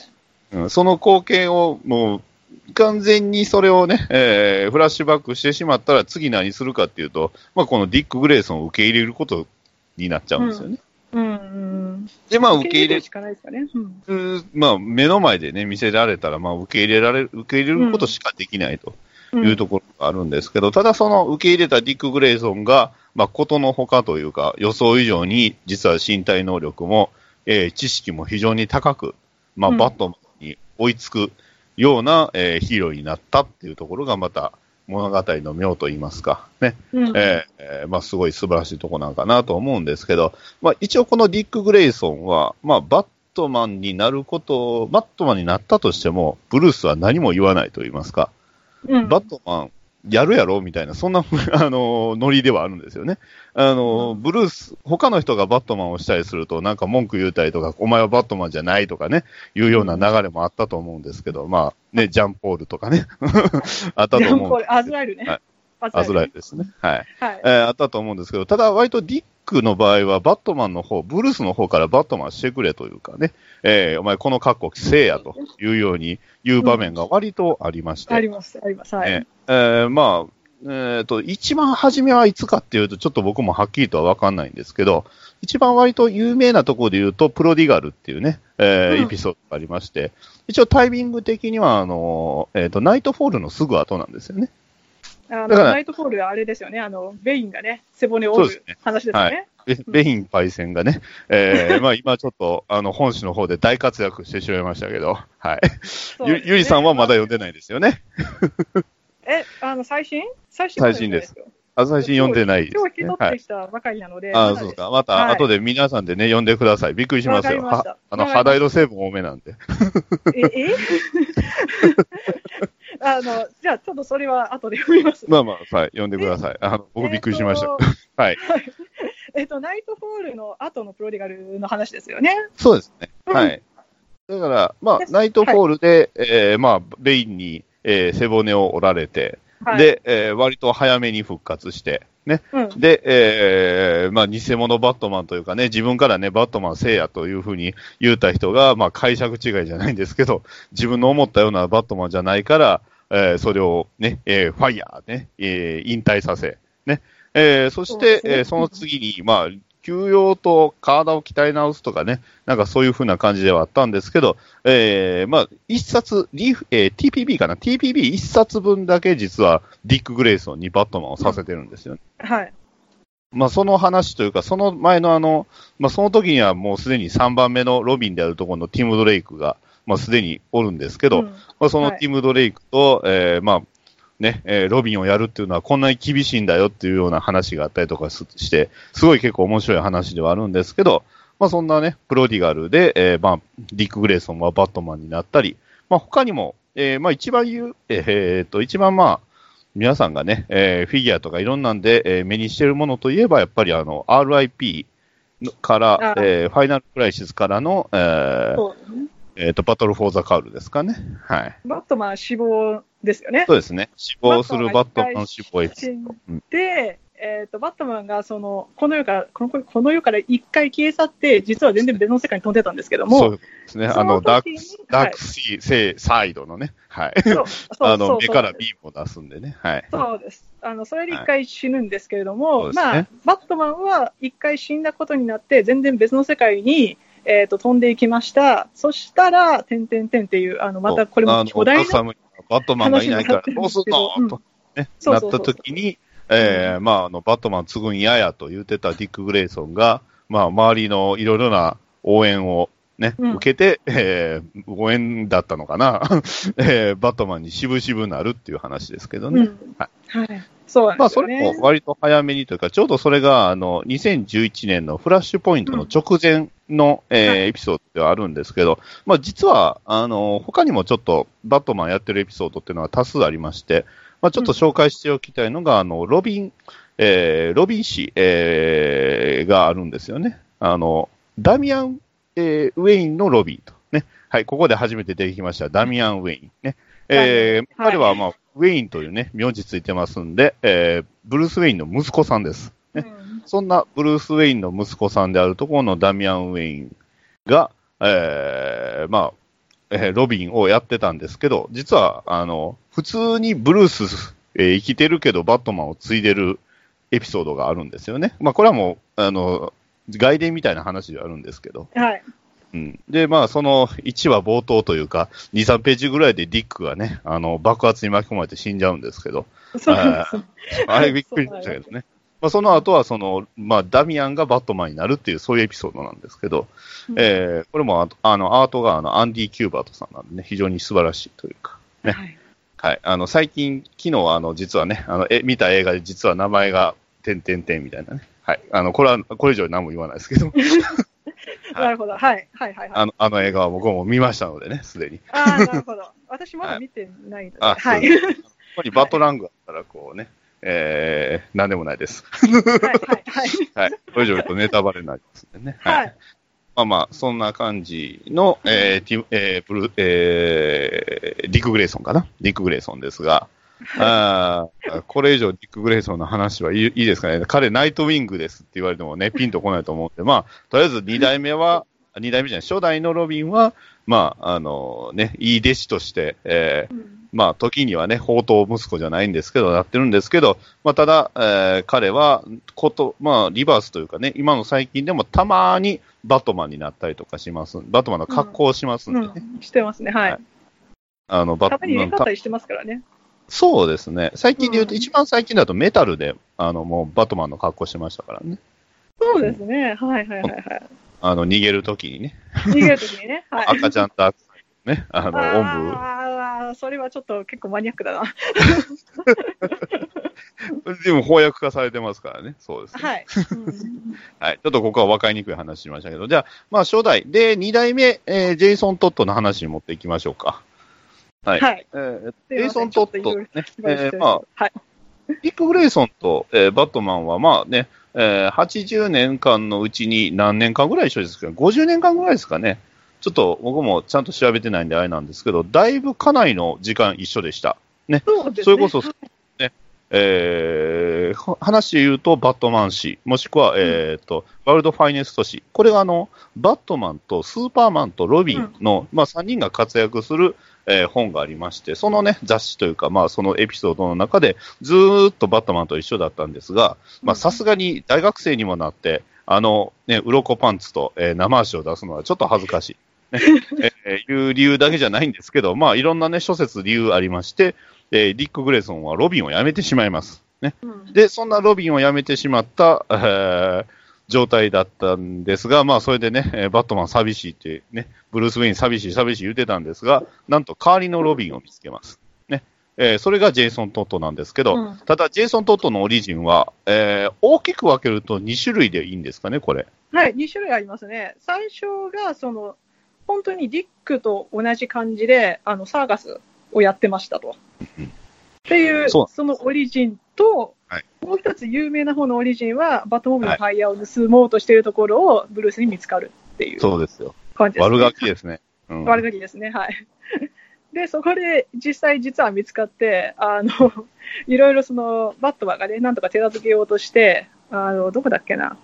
うんその光景をもう、完全にそれをね、えーフラッシュバックしてしまったら次何するかっていうと、まあ、このディック・グレイソンを受け入れることになっちゃうんですよね。うんうん。で、まあ、受け入れるしかないですかね。うん。る、まあ、目の前でね、見せられたら、まあ、受け入れられる、受け入れることしかできないというところがあるんですけど、ただその受け入れたディック・グレイソンが、まあ、ことのほかというか、予想以上に、実は身体能力も、えー知識も非常に高く、まあ、うん。バットマンに追いつくような、えーヒーローになったっていうところが、また、物語の妙と言いますか、ね、うん。えーえーまあ、すごい素晴らしいとこなんかなと思うんですけど、まあ、一応このディック・グレイソンは、まあ、バットマンになることを、バットマンになったとしても、ブルースは何も言わないと言いますか、うんバットマンやるやろみたいな、そんな、あの、ノリではあるんですよね。あの、ブルース、他の人がバットマンをしたりすると、なんか文句言うたりとか、お前はバットマンじゃないとかね、いうような流れもあったと思うんですけど、まあ、ね、ジャンポールとかね、あったと思うんですこれ、アズライルね。はいアアズラエルですね。はい。はい。えーあったと思うんですけど、ただ、割とディックの場合は、バットマンの方、ブルースの方からバットマンしてくれというかね、えーお前この格好せえやというように言う場面が割とありまして、あります、あります。はい。ねえーまあ、えーと、一番初めはいつかっていうと、ちょっと僕もはっきりとはわかんないんですけど、一番割と有名なところで言うと、プロディガルっていうね、えーうんエピソードがありまして、一応タイミング的には、あの、えっ、と、ナイトフォールのすぐ後なんですよね。あのだからナイトフォールはあれですよね。あの、ベインがね、背骨を折るそうですね話ですよね。ベベインパイセンがね、えー まあ今ちょっと、あの、本誌の方で大活躍してしまいましたけど、はい。ねゆゆりさんはまだ読んでないですよね。え、あの、最新？最新最新ですよ。朝日読んでないです、今日引きね。はい。取ってきたばかりなので。ああ、まだそうか。また、はい後で皆さんでね、読んでください。びっくりしますよ。あの、肌色成分多めなんで。え、え？あの、じゃあ、ちょっとそれは後で読みます。まあまあ、はい、読んでください。あの、僕びっくりしました。はい。えっと、ナイトフォールの後のプロディガルの話ですよね。そうですね。うんはい。だから、まあで、ナイトフォールで、えーまあ、ベインに、えー背骨を折られて、はい、で、えー割と早めに復活して、ね。うん、で、えーまあ、偽物バットマンというかね、自分からね、バットマンせいやというふうに言うた人が、まあ、解釈違いじゃないんですけど、自分の思ったようなバットマンじゃないから、えーそれをね、えーファイヤーね、えー引退させ、ね。えーそして、そねえーその次に、まあ、休養と体を鍛え直すとかね、なんかそういうふうな感じではあったんですけど、えーまあ、一冊、リーフ、えー TPB かな ?TPB 一冊分だけ実はディック・グレイソンにバットマンをさせてるんですよね。はい。まあ、その話というか、その前のあの、まあ、その時にはもうすでに3番目のロビンであるところのティム・ドレイクが、まあ、すでにおるんですけど、うんまあ、そのはいティム・ドレイクと、えーまあ、ね、えーロビンをやるっていうのはこんなに厳しいんだよっていうような話があったりとかすして、すごい結構面白い話ではあるんですけど、まあ、そんなね、プロディガルで、えーまあ、ディック・グレイソンはバットマンになったり、まあ、他にも、えーまあ、一番言う、えーえーっと、一番まあ、皆さんがね、えーフィギュアとかいろんなんで、えー目にしてるものといえば、やっぱりあの、RIP のからあ、えーファイナルクライシスからの、えーえーと、バトル・フォー・ザ・カウルですかね。はい。バットマン死亡ですよね。そうですね。死亡するバットマン死亡エピソード。うんで、えっとバットマンがそのこの世からこのこの世から一回消え去って、実は全然別の世界に飛んでたんですけども、そうですね。そあの、ダークダークシー、セイサイドのね。はい。そうそう あの、目からビームを出すんでね。はい。そうです。あの、それで一回死ぬんですけれども、はいねまあ、バットマンは一回死んだことになって、全然別の世界に、えっ、と、飛んでいきました。そしたら、てんてんてんっていう、あの、またこれも巨大な、バットマンがいないからどうすん。のと、ね、なった時に、えー、まあ、あの、バットマン継ぐんややと言ってたディック・グレイソンが、まあ、周りのいろいろな応援をね、うん。受けて、えー、応援だったのかな、えー、バットマンに渋々なるっていう話ですけどね。うん。ははい。そうなんまあ、そ。れも割と早めにというか、ちょうどそれが、あの、2011年のフラッシュポイントの直前の、えーはいエピソードではあるんですけど、まあ、実は、あの、他にもちょっと、バットマンやってるエピソードっていうのは多数ありまして、まあ、ちょっと紹介しておきたいのが、あの、ロビン、えー、ロビン氏、えーがあるんですよね。あの、ダミアン、えーウェインのロビンと。ね。はい、ここで初めて出てきました、ダミアン・ウェイン。ね。えーはい彼は、まあ、ウェインというね、名字ついてますんで、えーブルース・ウェインの息子さんです。ねうんそんなブルース・ウェインの息子さんであるところのダミアン・ウェインが、えーまあ、えーロビンをやってたんですけど、実は、あの、普通にブルース、えー生きてるけどバットマンを継いでるエピソードがあるんですよね。まあ、これはもう、あの、外伝みたいな話ではあるんですけど。はい。うん。で、まあ、その1話冒頭というか、2、3ページぐらいでディックがね、あの、爆発に巻き込まれて死んじゃうんですけど、そうなんです。あれびっくりしたけどね。まあ、その後は、その、まあ、ダミアンがバットマンになるっていう、そういうエピソードなんですけど、えーこれもあ、あの、アートが、あの、アンディ・キューバートさんなんでね、非常に素晴らしいというか、ねはい。はい。あの、最近、昨日、あの、実はね、あの、え、見た映画で実は名前が、てんてんてんみたいなね。はい。あの、これは、これ以上何も言わないですけど、なるほど。はい。はい。はい。はい。あの、あの映画は僕も見ましたのでね、すでに。ああ、なるほど。私まだ見てないので。あ、はい。そうです。やっぱりバットラングだったら、こうね、えー、なんでもないです。はい。はい。これ以上言うとネタバレになりますんでね。はい。まあまあ、そんな感じの、えーティムえーブルえーディック・グレイソンかな？ディック・グレイソンですが、あーこれ以上ディック・グレイソンの話はいいいいですかね？彼、ナイトウィングですって言われてもね、ピンとこないと思うんで、まあ、とりあえず2代目は、2代目じゃない、初代のロビンは、まあ、あのね、いい弟子として、えーうんまあ、時にはね、宝刀息子じゃないんですけど、なってるんですけど、まあ、ただ、えー彼は、こと、まあ、リバースというかね、今の最近でもたまにバットマンになったりとかします。バットマンの格好をしますんでね。うん。してますね。ははいい。あの、バッたまに入れしてますからね。そうですね。最近で言うと、うん一番最近だとメタルで、あの、もうバットマンの格好してましたからね。そうですね。はい。はい。はい。はい。あの、逃げるときにね、逃げるときにね。はい。赤ちゃんとね、あの、おんぶ。ああ、それはちょっと結構マニアックだな。でも翻訳化されてますからね。そうですね。はい。はい。ちょっとここは分かりにくい話しましたけど、じゃあ、まあ初代。で、二代目、えージェイソン・トットの話に持っていきましょうか。はい。はい。えジェイソン・トット、ねえーまあ、はい。ディック・グレイソンと、えーバットマンは、まあね、えー80年間のうちに何年間ぐらい一緒ですかね。50年間ぐらいですかね。ちょっと僕もちゃんと調べてないんであれなんですけど、だいぶかなりの時間一緒でした。ね。それこそ、ね、えーは話で言うと、バットマン誌、もしくは、えっ、と、ワールドファイネスト誌。これがあの、バットマンとスーパーマンとロビンの、まあ3人が活躍する、えー本がありまして、そのね、雑誌というか、まあそのエピソードの中で、ずーっとバットマンと一緒だったんですが、まあさすがに大学生にもなって、あの、ね、鱗パンツと、えー生足を出すのはちょっと恥ずかしい。ねえーいう理由だけじゃないんですけど、まあいろんなね、諸説理由ありまして、えーディック・グレイソンはロビンを辞めてしまいます。ね。うんで、そんなロビンを辞めてしまった、えー状態だったんですが、まあ、それでね、えーバットマン寂しいってね、ブルース・ウェイン寂しい寂しい言ってたんですが、なんと代わりのロビンを見つけます。ね。えーそれがジェイソン・トットなんですけど、うんただ、ジェイソン・トットのオリジンは、えー大きく分けると2種類でいいんですかね、これ。はい、2種類ありますね。最初が、その、本当にディックと同じ感じで、あの、サーガスをやってましたと。っていう、そのオリジンと、はいもう一つ有名な方のオリジンは、バットモービルのタイヤを盗もうとしているところをブルースに見つかるっていうそうですよ。感じです、ね。悪ガキですね。うん、悪ガキですね、はい。で、そこで実際実は見つかって、あの、いろいろその、バットマンがね、なんとか手助けようとして、あの、どこだっけな。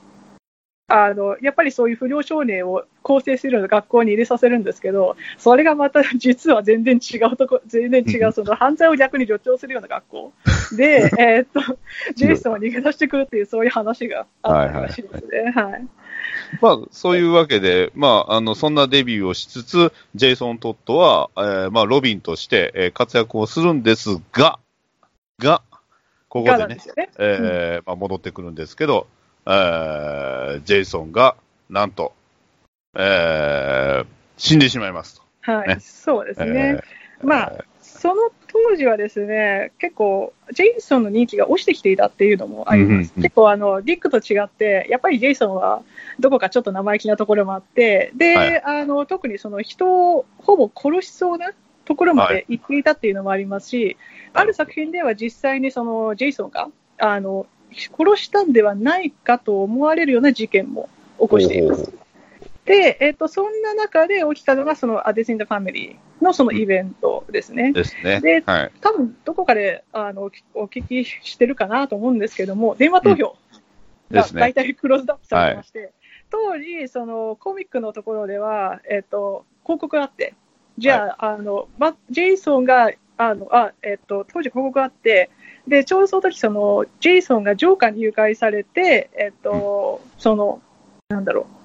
あの、やっぱりそういう不良少年を構成するような学校に入れさせるんですけど、それがまた 実は全然違うとこ、全然違う、その犯罪を逆に助長するような学校 で、えーっと、ジェイソンを逃げ出してくるっていう、そういう話があったらしいですね。はい。まあ、そういうわけで、まあ、あの、そんなデビューをしつつ、ジェイソン・トットは、えーまあ、ロビンとして、えー活躍をするんですが、が、ここでねね。えーまあ、戻ってくるんですけど、えージェイソンが、なんと、えー死んでしまいますと。はい、ねそうですね。えーまあ、その当時はですね、結構、ジェイソンの人気が落ちてきていたっていうのもあります。うんうんうん結構あの、ディックと違って、やっぱりジェイソンはどこかちょっと生意気なところもあって、で、はいあの特にその人をほぼ殺しそうなところまで行っていたっていうのもありますし、ある作品では実際にそのジェイソンがあの殺したんではないかと思われるような事件も起こしています。で、えっと、そんな中で起きたのが、その、アデス・イン・ザ・ファミリーのそのイベントですね。ですね。ではい。多分どこかであのお聞きしてるかなと思うんですけども、電話投票が大体クローズアップされてまして、当時、そのコミックのところでは、えっと広告があって、じゃあ、あのバジェイソンが、あのあえっと当時広告があって、でちょうどその時そのジェイソンがジョーカーに誘拐されて、えっとそのなんだろう。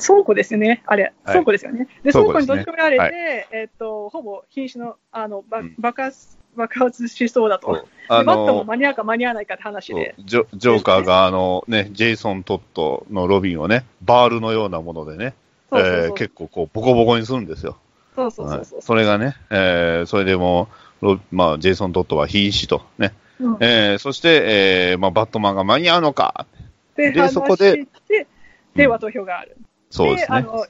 倉庫ですよね、あれ、はい倉庫ですよね。で、倉庫に閉じ込められて、はえっと、ほぼ瀕死のあの、ばうん爆発爆発しそうだと。あでバットもの、間に合うか間に合わないかって話で。ジョジョーカーが、あのね、ジェイソン・トットのロビンをね、バールのようなものでね、結構こう、ボコボコにするんですよ。そうそうそう。そうはい。それがね、えーそれでもうロまあ、ジェイソン・トットは瀕死とね、うん。えーそして、えーまあ、バットマンが間に合うのか、で、そこでして、電話投票がある。そうですね。あの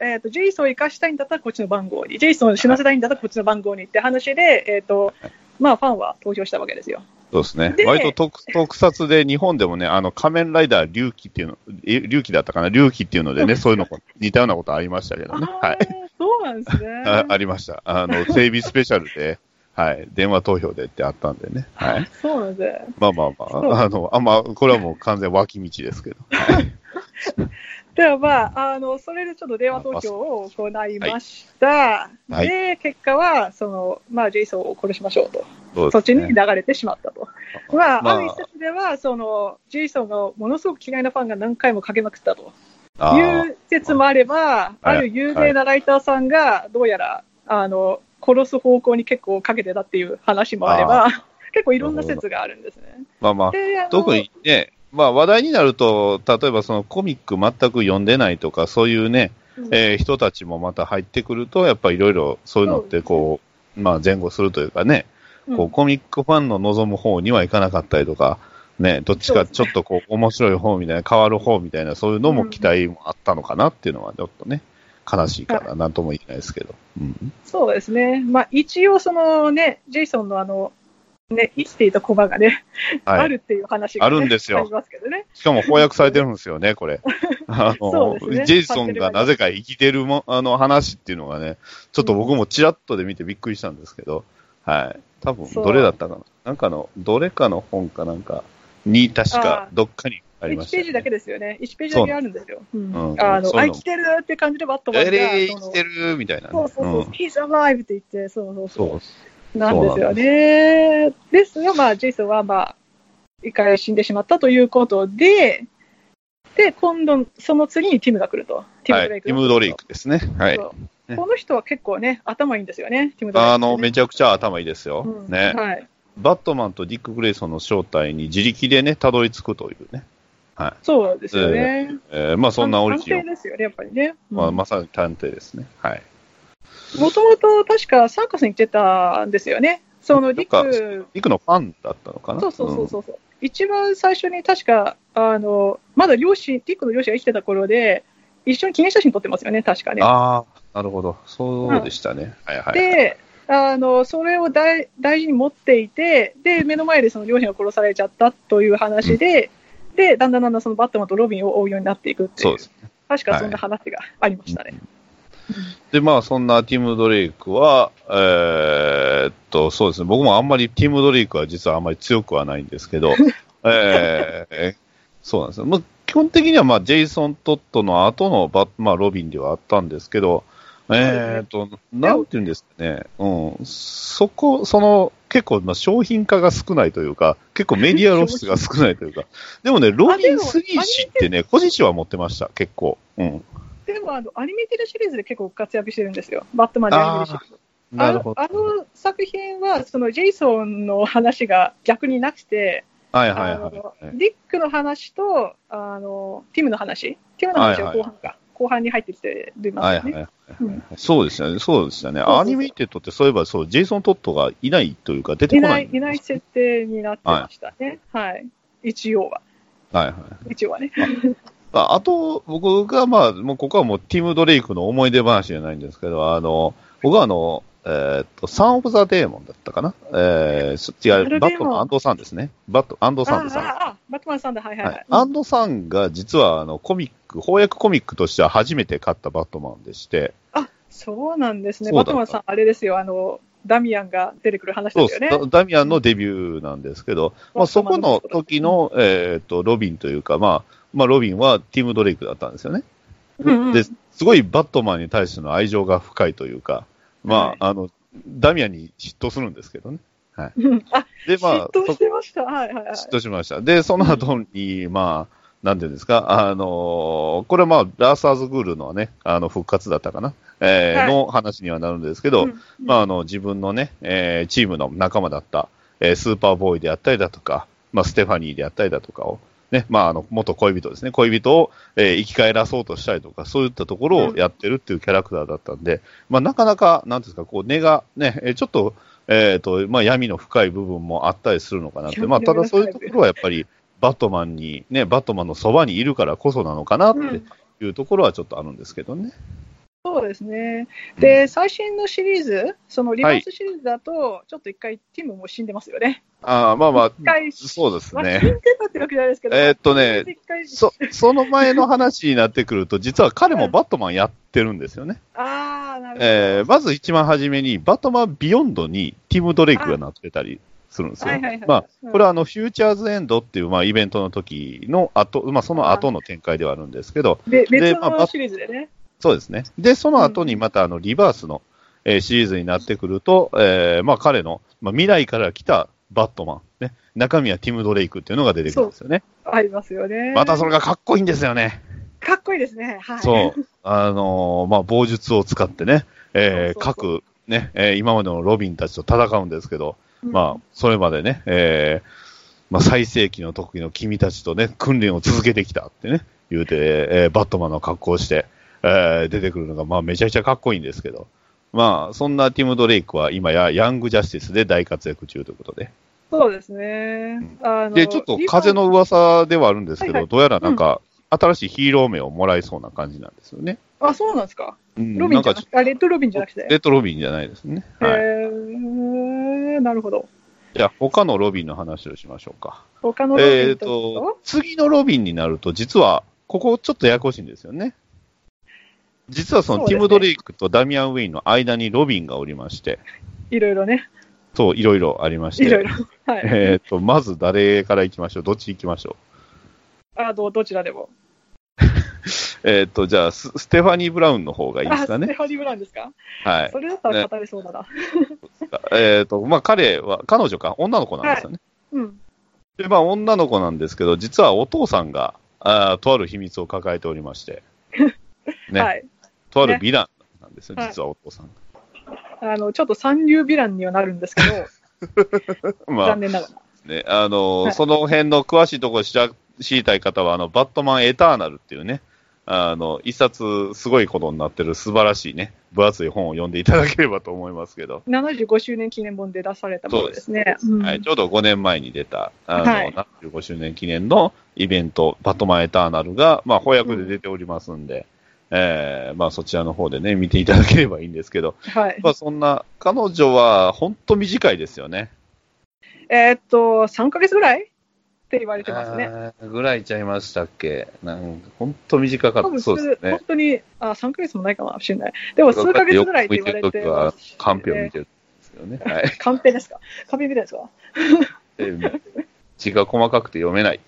えーと、ジェイソンを生かしたいんだったらこっちの番号に、ジェイソンを死なせたいんだったらこっちの番号にって話で、えーとまあ、ファンは投票したわけですよ。そうですねで。割と特特撮で日本でもね、あの仮面ライダー龍騎っていうの、え龍騎だったかな、龍騎っていうのでね、そういうの似たようなことありましたけどね。はい。そうなんですね。あありました。あの、整備スペシャルで、はい、電話投票でってあったんでね。はい。そうなんです。まあまあまあ、あの、あんま、これはもう完全脇道ですけど。はい。ではまあ、あの、それでちょっと電話投票を行いました。はいで、結果は、その、まあ、ジェイソンを殺しましょうと。そっちに。流れてしまったと。まあ、まあ。ある一説では、その、ジェイソンがものすごく嫌いなファンが何回もかけまくったと。あいーう説もあれば、ある有名なライターさんが、どうやら、あの、殺す方向に結構かけてたっていう話もあれば、結構いろんな説があるんですね。まあまあ、で、あの特にね、まあ話題になると、例えばそのコミック全く読んでないとか、そういうね、うん。えー人たちもまた入ってくると、やっぱりいろいろそういうのってこう、まあ前後するというかね、こうコミックファンの望む方にはいかなかったりとか、ね、どっちかちょっとこう面白い方みたいな、変わる方みたいな、そういうのも期待もあったのかなっていうのはちょっとね、悲しいからなんとも言えないですけど。うん。そうですね。まあ、一応、そのね、ジェイソンのあの、ね、生きていたコマがね、はい。あるっていう話が、ね、あるんですよますけどね。しかも翻訳されてるんですよね、これ。あその、ねジェイソンがなぜか生きてるも、あの話っていうのがね、ちょっと僕もチラッとで見てびっくりしたんですけど、はい。多分、そうどれだったかななんかの、どれかの本かなんかに、確かあ、どっかにありま1したよね。ページだけですよね。1ページだけあるんですよ。うんうんあの、あ、生きてるって感じでバットマンが、えー、生きてるみたいなね。そうそうそう、ん He's alive って言って、そうそうそ。そうう。なんですよね。ですが、まあ、ジェイソンは、まあ、一回死んでしまったということで、で、今度、その次にティムが来ると。ティム・ドレイク。はい。ティム・ドレイクですね。はい。この人は結構ね、頭いいんですよね、ティム・ドレイク、あの、めちゃくちゃ頭いいですよ。うんね。はい。バットマンとディック・グレイソンの正体に自力でね、たどり着くというね。そうですよね。えーまあそんなオリジン探偵ですよね、やっぱりね。まあ、まさに探偵ですね。はい。もともと確かサーカスに行ってたんですよね。そのディッなんク、ディックのファンだったのかな？そうそうそうそうそう、一番最初に確か、あの、まだ両親、ディックの両親が生きてた頃で、一緒に記念写真撮ってますよね、確かね。ああ、なるほど。そうでしたね。はいはい。で、あの、それを大大事に持っていて、で、目の前でその両親が殺されちゃったという話で、で、だんだんだんだんそのバットマンとロビンを追うようになっていくっていう、そうですね。確かそんな話がありましたね。で、まあ、そんなティム・ドレイクは、えーっと、そうですね。僕もあんまりティム・ドレイクは実はあんまり強くはないんですけど、えーそうなんですよ。まあ、基本的には、まあ、ジェイソン・トットの後のバッ、まあ、ロビンではあったんですけど、えーっと、なんていうんですかね。うん。そこ、その、結構まあ商品化が少ないというか、結構メディア露出が少ないというか、でもね、ロビン3知ってね、個人誌は持ってました、結構。うん。でもあの、アニメティブシリーズで結構活躍してるんですよ。バットマンでアニメシリーズ。なるほど。あのあの作品は、そのジェイソンの話が逆になくて、はいはいあのはい。ディックの話とあのティムの話、ティムの話は後半か、後半に入ってきて出ますよね。はいはいそうですよね、そうですよね。アニメイテッドってそういえばそう、ジェイソン・トットがいないというか、出ていこな。ないいいない設定になってましたね。はい。一応は。はいはい。一応はね。あ あと、僕が、まあ、もうここはもうティム・ドレイクの思い出話じゃないんですけど、あの、僕はあの、えーっと、サン・オブ・ザ・デーモンだったかな？えー、そ違う、バットマン、アンド・サンですね。バット、アンド・サンです。あああバットマンさんだ、はいはいははいい。。アンド・サンが実はあのコミック、翻訳コミックとしては初めて買ったバットマンでして、あそうなんですね。バットマンさん、あれですよ、あの、ダミアンが出てくる話ですよね。ダダミアンのデビューなんですけど、まあ、そこの時の、えーっと、ロビンというか、まあ、まあ、ロビンはティム・ドレイクだったんですよね。うんうんで、すごいバットマンに対しての愛情が深いというか、まあ、はいあの、ダミアンに嫉妬するんですけどね。うんあ、で、まあ嫉、妬してました。はいはいはい。嫉妬しました。で、その後に、まあ、なんていうんですか、あのこれはまあ、ラーサーズグールのね、あの、復活だったかな、えーはいの話にはなるんですけど、うんまあ、あの、自分のね、えーチームの仲間だった、えースーパーボーイであったりだとか、まあ、ステファニーであったりだとかを、ね、まあ、あの、元恋人ですね。恋人を、えー生き返らそうとしたりとか、そういったところをやってるっていうキャラクターだったんで、まあ、なかなか、なんですか、こう、根がね、えーちょっと、えっ、と、まあ、闇の深い部分もあったりするのかなって。まあ、ただそういうところはやっぱり、バットマンに、ね、バットマンのそばにいるからこそなのかなっていうところはちょっとあるんですけどね。そうですね。で、最新のシリーズ、そのリバースシリーズだと、ちょっと一回ティムも死んでますよね。ああ、まあまあそうですまあ死んね。でたってわけじゃないですけど、えーっとねそ、その前の話になってくると、実は彼もバットマンやってるんですよね。ああ、なるほど。えーまず一番初めに、バットマンビヨンドにティム・ドレイクがなってたりするんですよ。はいはいはいまあ、うんこれはあの、フューチャーズエンドっていう、まあ、イベントの時の後、まあ、その後の展開ではあるんですけど、べ別まあのシリーズでね。そうですね。で、その後にまたあの、リバースの、えーシリーズになってくると、えーまあ、彼の、まあ、未来から来たバットマン、ね、中身はティム・ドレイクっていうのが出てくるんですよね。ありますよね。またそれがかっこいいんですよね。かっこいいですね。はい。そう。あのーまあ、棒術を使ってね、え各、ね、えー今までのロビンたちと戦うんですけど、うんまあ、それまでね、えーまあ、最盛期の時の君たちとね、訓練を続けてきたってね、言うて、えーバットマンの格好をして、えー出てくるのが、まあ、めちゃくちゃかっこいいんですけど、まあ、そんなティム・ドレイクは今やヤング・ジャスティスで大活躍中ということで。そうですね。あので、ちょっと風の噂ではあるんですけど、はいはいどうやらなんか、新しいヒーロー名をもらえそうな感じなんですよね。あ、そうなんですか？うんロビンじゃなんかなくて、あ、レッドロビンじゃなくて？レッドロビンじゃないですね。はい。へーなるほど。じゃあ、他のロビンの話をしましょうか。他のロビえっ、ンと、と、次のロビンになると、実は、ここちょっとややこしいんですよね。実はそのティム・ドレイクとダミアン・ウェインの間にロビンがおりまして、いろいろね。そう、いろいろありまして、いろいろ。はい。えっ、と、まず誰から行きましょう？どっち行きましょあどどちらでも。う えっ、と、じゃあス、ステファニー・ブラウンの方がいいですあ、かね？ステファニー・ブラウンですか？はい。それだったら語れそうだな。えっ、と、まあ、彼は、彼女か、女の子なんですよね。うん。で、まあ、女の子なんですけど、実はお父さんが、あーとある秘密を抱えておりまして、ね、はい。とあるヴィランなんですよ、はい実はお父さん。あの、ちょっと三流ヴィランにはなるんですけど、まあ残、念ながら。ね、あの、はい。その辺の詳しいところ知ら知りたい方は、あの、バットマンエターナルっていうね、あの、一冊すごいことになってる素晴らしいね、分厚い本を読んでいただければと思いますけど、75周年記念本で出されたものですね。うん。はい、ちょうど5年前に出た、あの、はい。75周年記念のイベント、バットマンエターナルが、まあ、翻訳で出ておりますんで、えーまあ、そちらの方でね、見ていただければいいんですけど、はい。まあ、そんな、彼女は本当短いですよね。えーっと、3ヶ月ぐらいって言われてますね。ぐらいちゃいましたっけ？なんか本当短かった。そうですね本。当に、あ、3ヶ月もないかもしれない。でも数ヶ月ぐらいって言われてては。カンペを見てるんですよね。はい。カンペですか？カンペ見たんですか？えー字が細かくて読めない。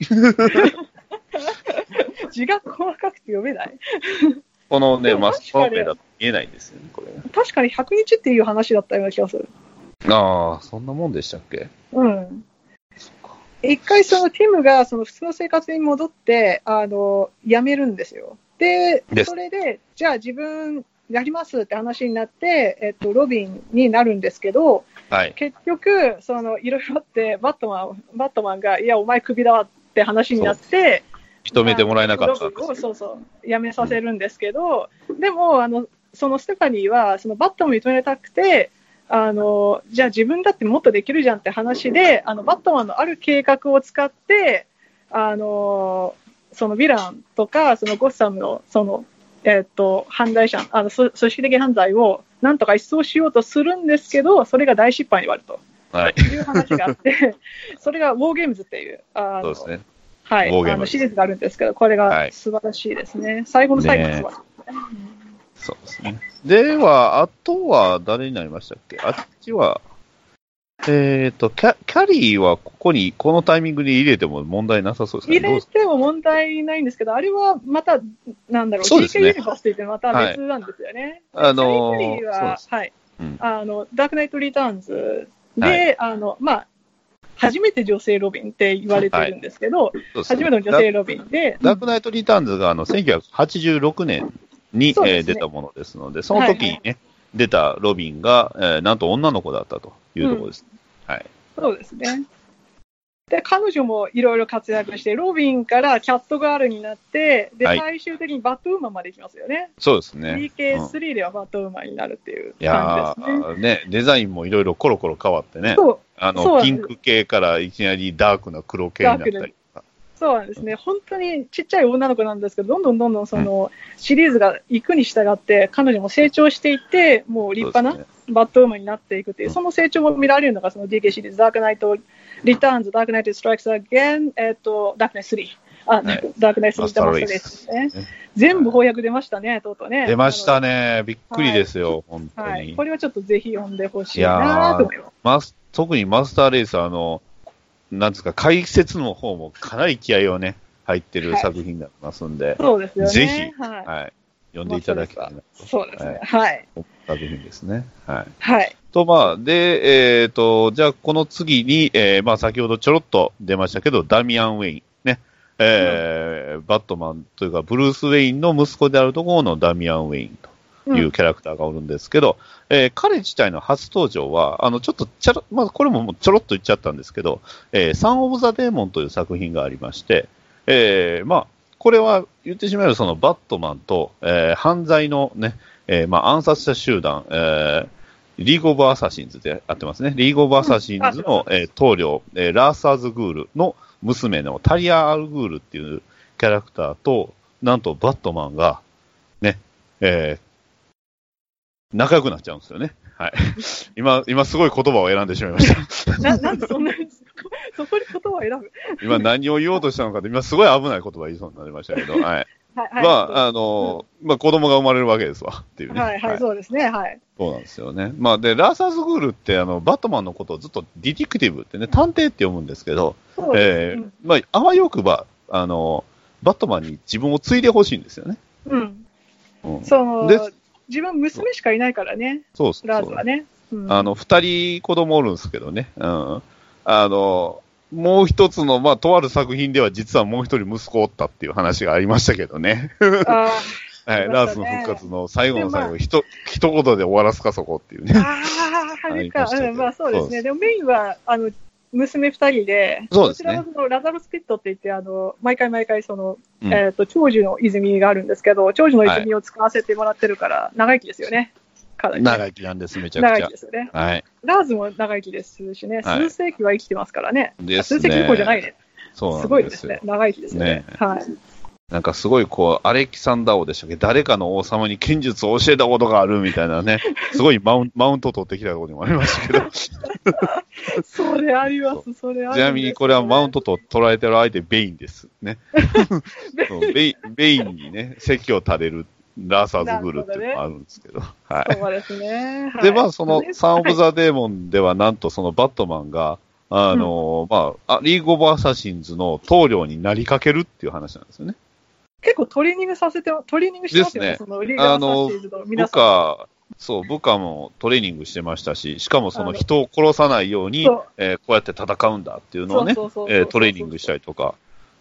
字が細かくて読めない。このね、マスコンペだと見えないんですよね、これ。確かに100日っていう話だったような気がする。ああ、そんなもんでしたっけ？うん。一回そのティムがその普通の生活に戻って、あの、辞めるんですよ。でそれで、じゃあ自分やりますって話になって、えっと、ロビンになるんですけど、はい。結局、その、いろいろあって、バットマン、バットマンが、いや、お前クビだわって話になって、認めてもらえなかったんロビンをですそうそう、辞めさせるんですけど、でも、あの、そのステファニーは、そのバットマンを認めたくて、あの、じゃあ自分だってもっとできるじゃんって話で、あの、バットマンのある計画を使って、あの、そのヴィランとか、そのゴッサムの、その、えっと、犯罪者、あの、組組織的犯罪をなんとか一掃しようとするんですけど、それが大失敗に終わると。はい。いう話があって、それがウォーゲームズっていう、あのそうですね。はい、あのシリーズがあるんですけど、これがはい。素晴らしいですね。最後の最後の素晴らしいね。そうですね。では、あとは誰になりましたっけ？あっちは、えっ、とキャ、キャリーはここに、このタイミングに入れても問題なさそうですかね。入れても問題ないんですけど、あれはまた、なんだろう、GK ね。ユニバースといってまた別なんですよね。はい。あのーシャリーははい、うん。あの、ダークナイトリターンズで、はい。あの、まあ、初めて女性ロビンって言われてるんですけど、そうですね初めての女性ロビンで、ダダークナイトリターンズがあの1986年に、ねえー出たものですので、その時にね、出たロビンが、えーなんと女の子だったというところです。はい。そうですね。で、彼女もいろいろ活躍して、ロビンからキャットガールになって、で、はい最終的にバットウーマンまで行きますよね。そうですね。うん DK3 ではバットウーマンになるっていう感じですね。ー、ね、デザインもいろいろコロコロ変わってね、そうあの、ピンク系からいきなりダークな黒系になったり。そうなんですね。本当にちっちゃい女の子なんですけど、どんどんどんどんその、シリーズが行くに従って、彼女も成長していって、もう立派なバットウーマンになっていくっていう、うんその成長も見られるのがその DK シリーズ、ダークナイトリターンズ、ダークナイトストライクスアゲン、えっ、と、ダークナイト3。あ、はいダークナイト3マスターレイスですね。ね全部翻訳出ましたね、とうとうね。出ましたね。びっくりですよ、本当に。はい。これはちょっとぜひ読んでほしいなと思います。マス特にマスターレース、あの、なんですか、解説の方もかなり気合をね、入ってるはい作品になりますんで、そうですよね。ぜひはい。はい、読んでいただきたいなとそうですね。はい。思った作品ですね。はい。はい。と、まあ、で、えっ、と、じゃあ、この次に、えーまあ、先ほどちょろっと出ましたけど、ダミアン・ウェイン、ね、えーバットマンというか、ブルース・ウェインの息子であるところのダミアン・ウェインというキャラクターがおるんですけど、えー彼自体の初登場は、あの、ちょっとちゃら、まあ、これももうちょろっと言っちゃったんですけど、えーサン・オブ・ザ・デーモンという作品がありまして、えーまあ、これは言ってしまえばそのバットマンと、えー犯罪のね、えーまあ、暗殺者集団、えーリーグ・オブ・アサシンズでやってますね。リーグ・オブ・アサシンズの、えー棟梁、えーラーズ・アル・グールの娘のタリア・アル・グールっていうキャラクターと、なんとバットマンが、ね、えー仲良くなっちゃうんですよね。はい。今、今すごい言葉を選んでしまいました。ななんでそんな、そこに言葉を選ぶ？今何を言おうとしたのかって、今すごい危ない言葉言いそうになりましたけど、はい。はい、はい。まあ、あの、まあ子供が生まれるわけですわ、っていうね。はい、はい、そうですね。はい。そうなんですよね。まあ、で、ラーサーズ・グールって、あの、バットマンのことをずっとディティクティブってね、探偵って読むんですけど、そう。えーまあ、あわよくば、あの、バットマンに自分を継いでほしいんですよね。うん。うん、そので、自分娘しかいないからね、そうそうラーズはね。うんあの、二人子供おるんですけどね。うん。あの、もう一つの、まあ、とある作品では実はもう一人息子おったっていう話がありましたけどね。あ はい、ラーしたねズの復活の最後の最後、でまあひと、一言で終わらすかそこっていうねー。あー、あれか。ありまあそうですそうでね。でもメインは、あの、娘二人で、そうですねこちらはそのラザロスピットって言って、あの、毎回毎回その、うんえっ、と、長寿の泉があるんですけど、長寿の泉を使わせてもらってるから、長生きですよね。かなりね長生きなんです、めちゃくちゃ長生き。ですよね。はい。ラーズも長生きですしね、はい数世紀は生きてますからね。ですね数世紀どころじゃないね。そうすよ。すごいですね。長生きですよね。ねはい。なんかすごいこう、アレキサンダー王でしたっけ誰かの王様に剣術を教えたことがあるみたいなね、すごいマウンマウント取ってきたところにもありましたけど、それあります、それあります。ちなみにこれはマウントと捉えてる相手、ベインです。ね。ベインベインにね、説教を垂れるラーズ・アル・グールっていうのがあるんですけど、はい。そうですね。はいで、まあ、その、サン・オブ・はいザ・デーモンでは、なんとそのバットマンが、あの、まあ、あリーグ・オブ・アサシンズの棟梁になりかけるっていう話なんですよね。結構トレーニングさせて、トレーニングしてますよね、ですそのリーグ・オブ・アサシンズの皆僕さん。は、そう、部下もトレーニングしてましたし、しかもそあのの人を殺さないようにえーこうやって戦うんだっていうのをねトレーニングしたりとか、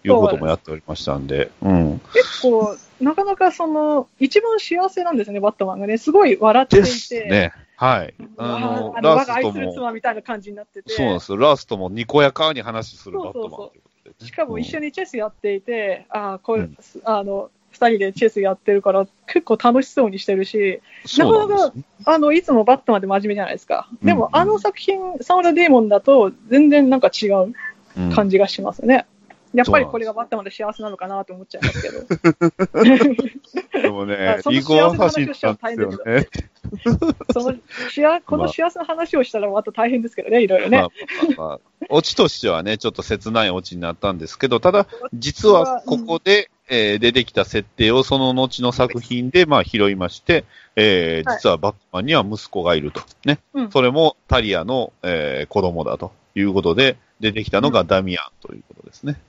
いうこともやっておりましたんで、うん。結構、なかなかその、一番幸せなんですよね、バットマンがね。すごい笑っていでて。すね。はい。ああの、ラストも、愛する妻みたいな感じになってて。そうなんですよ。ラストもにこやかに話するバットマンということでねしかも一緒に。にチェスやっていて、ああ、これ、うんあの、二人でチェスやってるから、結構楽しそうにしてるし、そうなんですね。あの、いつもバットマンで真面目じゃないですか。でも、うんあの作品、サウンドデーモンだと、全然なんか違ううん感じがしますね。やっぱりこれがバットマンで幸せなのかなと思っちゃいますけど。でもねあ、そのリコアファシンなんですよね。その幸この幸せな話をしたらまた大変ですけどね、いろいろね。まあまあまあ、オチとしてはね、ちょっと切ないオチになったんですけど、ただ、実はここで、えー出てきた設定をその後の作品で、まあ、拾いまして、えーはい実はバットマンには息子がいると。ね。うんそれもタリアの、えー子供だということで、出てきたのがダミアンということですね。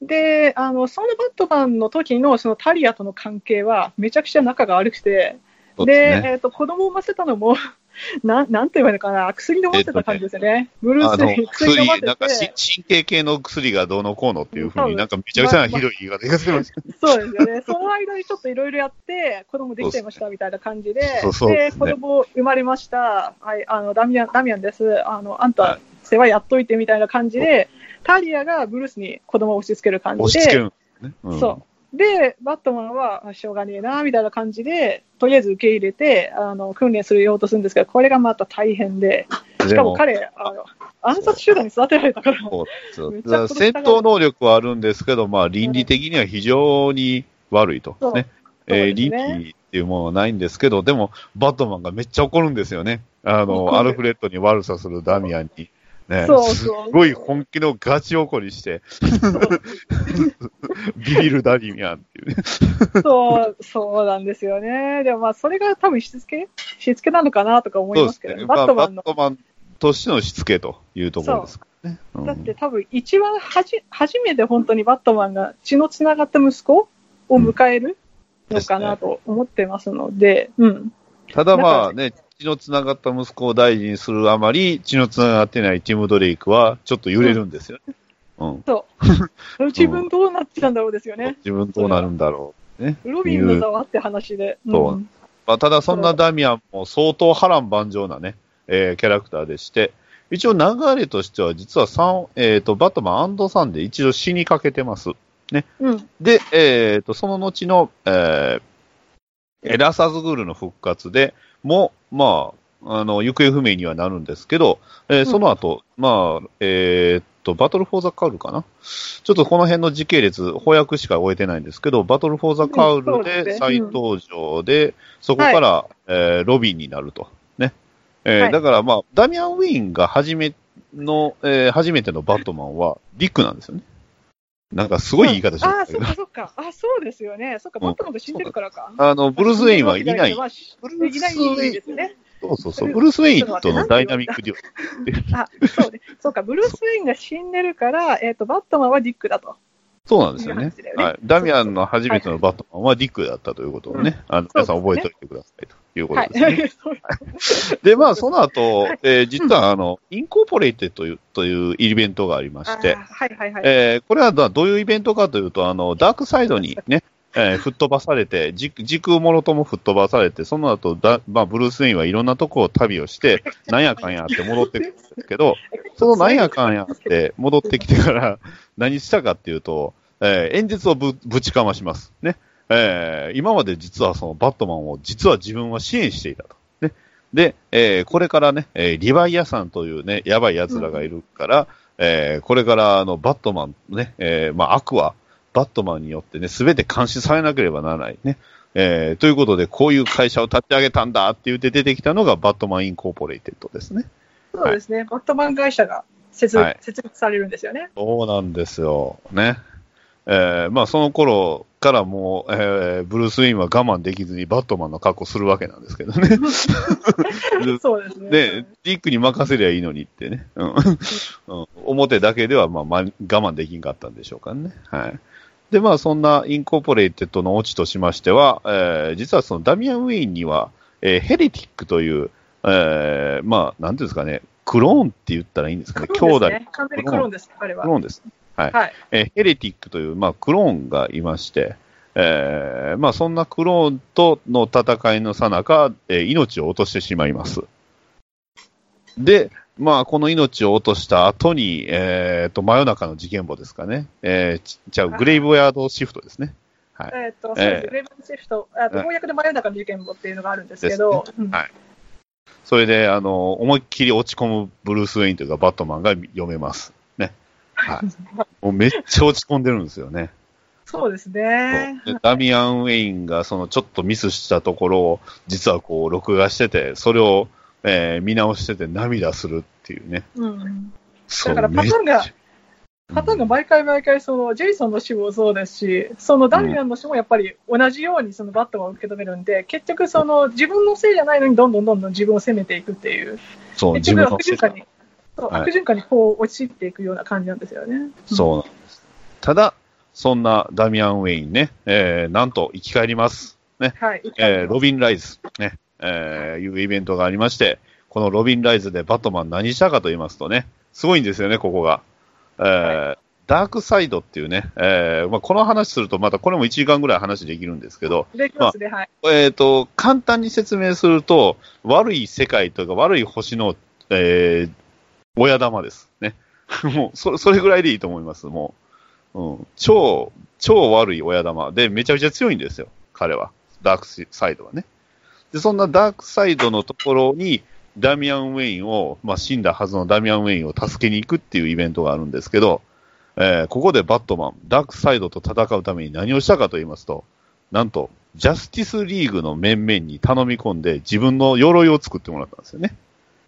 で、あの、そのバットマンの時のそのタリアとの関係はめちゃくちゃ仲が悪くて、で、そうですね。えっ、と、子供を産ませたのも、なん、なんて言われるかな、薬飲ませた感じですよね。ブルースに、薬薬飲ませ、てなんかし神経系の薬がどうのこうのっていうふうに、うんなんかめちゃくちゃなひどい言い方がしてました。そうですよね。その間にちょっといろいろやって、子供できちゃいましたみたいな感じで、そうそうですね子供生まれました。はい、あの、ダミアン、ダミアンです。あの、あんはた、世話やっといてみたいな感じで、タリアがブルースに子供を押し付ける感じで、押し付けるんですね。うんそう。で、バットマンは、あしょうがねえな、みたいな感じで、とりあえず受け入れて、あの、訓練するようとするんですけど、これがまた大変で、しかも彼、あの、暗殺集団に育てられたから、ら戦闘能力はあるんですけど、まあ、倫理的には非常に悪いと。そうね。えー倫理っていうものはないんですけど、でも、バットマンがめっちゃ怒るんですよね。あ怒の、るアルフレッドに悪さするダミアンに。ね、そうそうすっごい本気のガチ怒りして、ビビるダミアンっていうね。そう、そうなんですよね。でもまあ、それが多分しつけ？しつけなのかなとか思いますけど、ね。バットマンのまあバットマンとしてのしつけというところですからね。うんだって多分一番はじ、初めて本当にバットマンが血のつながった息子を迎えるのかなと思ってますので、うん。ただまあね、血のつながった息子を大事にするあまり、血のつながってないティム・ドレイクはちょっと揺れるんですよね。うん。自分どうなっちゃうんだろうですよね。自分どうなるんだろう。ね。ロビンの座はって話で。そうんまあ、ただそんなダミアンも相当波乱万丈なね、えーキャラクターでして、一応流れとしては実は三えっ、と、バットマンサンで一度死にかけてます。うん。で、えっ、と、その後の、えーエラサズグールの復活でも、まあ、あの、行方不明にはなるんですけど、えーその後、まあ、えっと、バトルフォーザカウルかな？ちょっとこの辺の時系列、翻訳しか終えてないんですけど、バトルフォーザカウルで再登場で、そこから、えーロビンになると。ね。えーはいだからまあ、ダミアン・ウィーンが初めの、えー初めてのバットマンは、ディックなんですよね。なんかすごい言い方しああ、ましたけどそっか。そっか。あそうですよね。そっか、うんバットマンが死んでるからか。あの、ブルース・ウェインはいない。ブルースいないですよね。そうそうそう。ブルース・ウェインとのダイナミックデュオ。あ、そうね。そうか、ブルース・ウェインが死んでるから、えっ、と、バットマンはディックだと。そうなんですよねはい。ダミアンの初めてのバットマンはディックだったということをね、あの、皆さん覚えておいてくださいということはい。ですね。で、まあ、その後、えー実は、あの、インコーポレイテという、というイベントがありましてはいはいはい。えーこれはどどういうイベントかというと、あの、ダークサイドにね、えー吹っ飛ばされて、時時空もろとも吹っ飛ばされて、その後だ、まあ、ブルース・ウェインはいろんなとこを旅をして、なんやかんやって戻ってくるんですけど、そのなんやかんやって戻ってきてから何したかっていうと、えー演説をぶぶちかまします。ね。えー今まで実はそのバットマンを実は自分は支援していたと。ね。で、えーこれからね、えーリヴァイアサンというね、やばい奴らがいるから、えーこれからあのバットマンね、えーまあ悪はバットマンによってね、すべて監視されなければならないね。えーということで、こういう会社を立ち上げたんだって言って出てきたのがバットマンインコーポレイテッドですね。そうですね。バットマン会社が設立されるんですよね。そうなんですよ。ね。えーまあその頃からもう、えーブルース・ウェインは我慢できずにバットマンの格好するわけなんですけどね。で そうですね。で、ディックに任せりゃいいのにってね。うんうん表だけではまあまあ我慢できんかったんでしょうかね。はい。で、まあそんなインコーポレイテッドのオチとしましては、えー実はそのダミアン・ウェインには、えーヘレティックという、えーまあ、なんていうんですかね、クローンって言ったらいいんですかね、ク兄弟。完全にクローンです、彼はク。ローンです。はい。はい。えーヘレティックという、まあ、クローンがいまして、えーまあ、そんなクローンとの戦いのさなか、えー命を落としてしまいます。で、まあ、この命を落とした後に、えーと、真夜中の事件簿ですかね。えーちじゃあ、グレイブヤードシフトですね。はい。えっと、そうですええレベルシフト、あとはい翻訳で真夜中の事件簿っていうのがあるんですけど、うんはいそれで、あの、思いっきり落ち込むブルース・ウェインというか、バットマンが読めます。ね。はい。もうめっちゃ落ち込んでるんですよね。そうですね。でダミアン・ウェインがそのちょっとミスしたところを実はこう録画してて、それを、えー見直してて涙するっていうね。うん。だからパターンがパターンが毎回毎回、そのジェイソンの死もそうですし、そのダミアンの死もやっぱり同じようにそのバットを受け止めるんで、結局その自分のせいじゃないのにどんどんどんどん自分を責めていくっていう、そう、自分の悪循環に、そうはい悪循環にこう落ちていくような感じなんですよね。そうなんです。ただ、そんなダミアン・ウェインね、えーなんと生き返ります。ね。はい。えーロビン・ライズ、ね、えーいうイベントがありまして、このロビン・ライズでバットマン何したかと言いますとね、すごいんですよね、ここが。えーダークサイドっていうね、えーまあ、この話するとまたこれも1時間ぐらい話できるんですけど、できますね、はい。えっ、と、簡単に説明すると、悪い世界というか悪い星の、えー親玉ですね。もう、そそれぐらいでいいと思います、もう。うん。超、超悪い親玉で、めちゃめちゃ強いんですよ、彼は。ダークサイドはね。で、そんなダークサイドのところに、ダミアン・ウェインを、まあ、死んだはずのダミアン・ウェインを助けに行くっていうイベントがあるんですけど、えーここでバットマン、ダークサイドと戦うために何をしたかと言いますと、なんと、ジャスティスリーグの面々に頼み込んで自分の鎧を作ってもらったんですよね。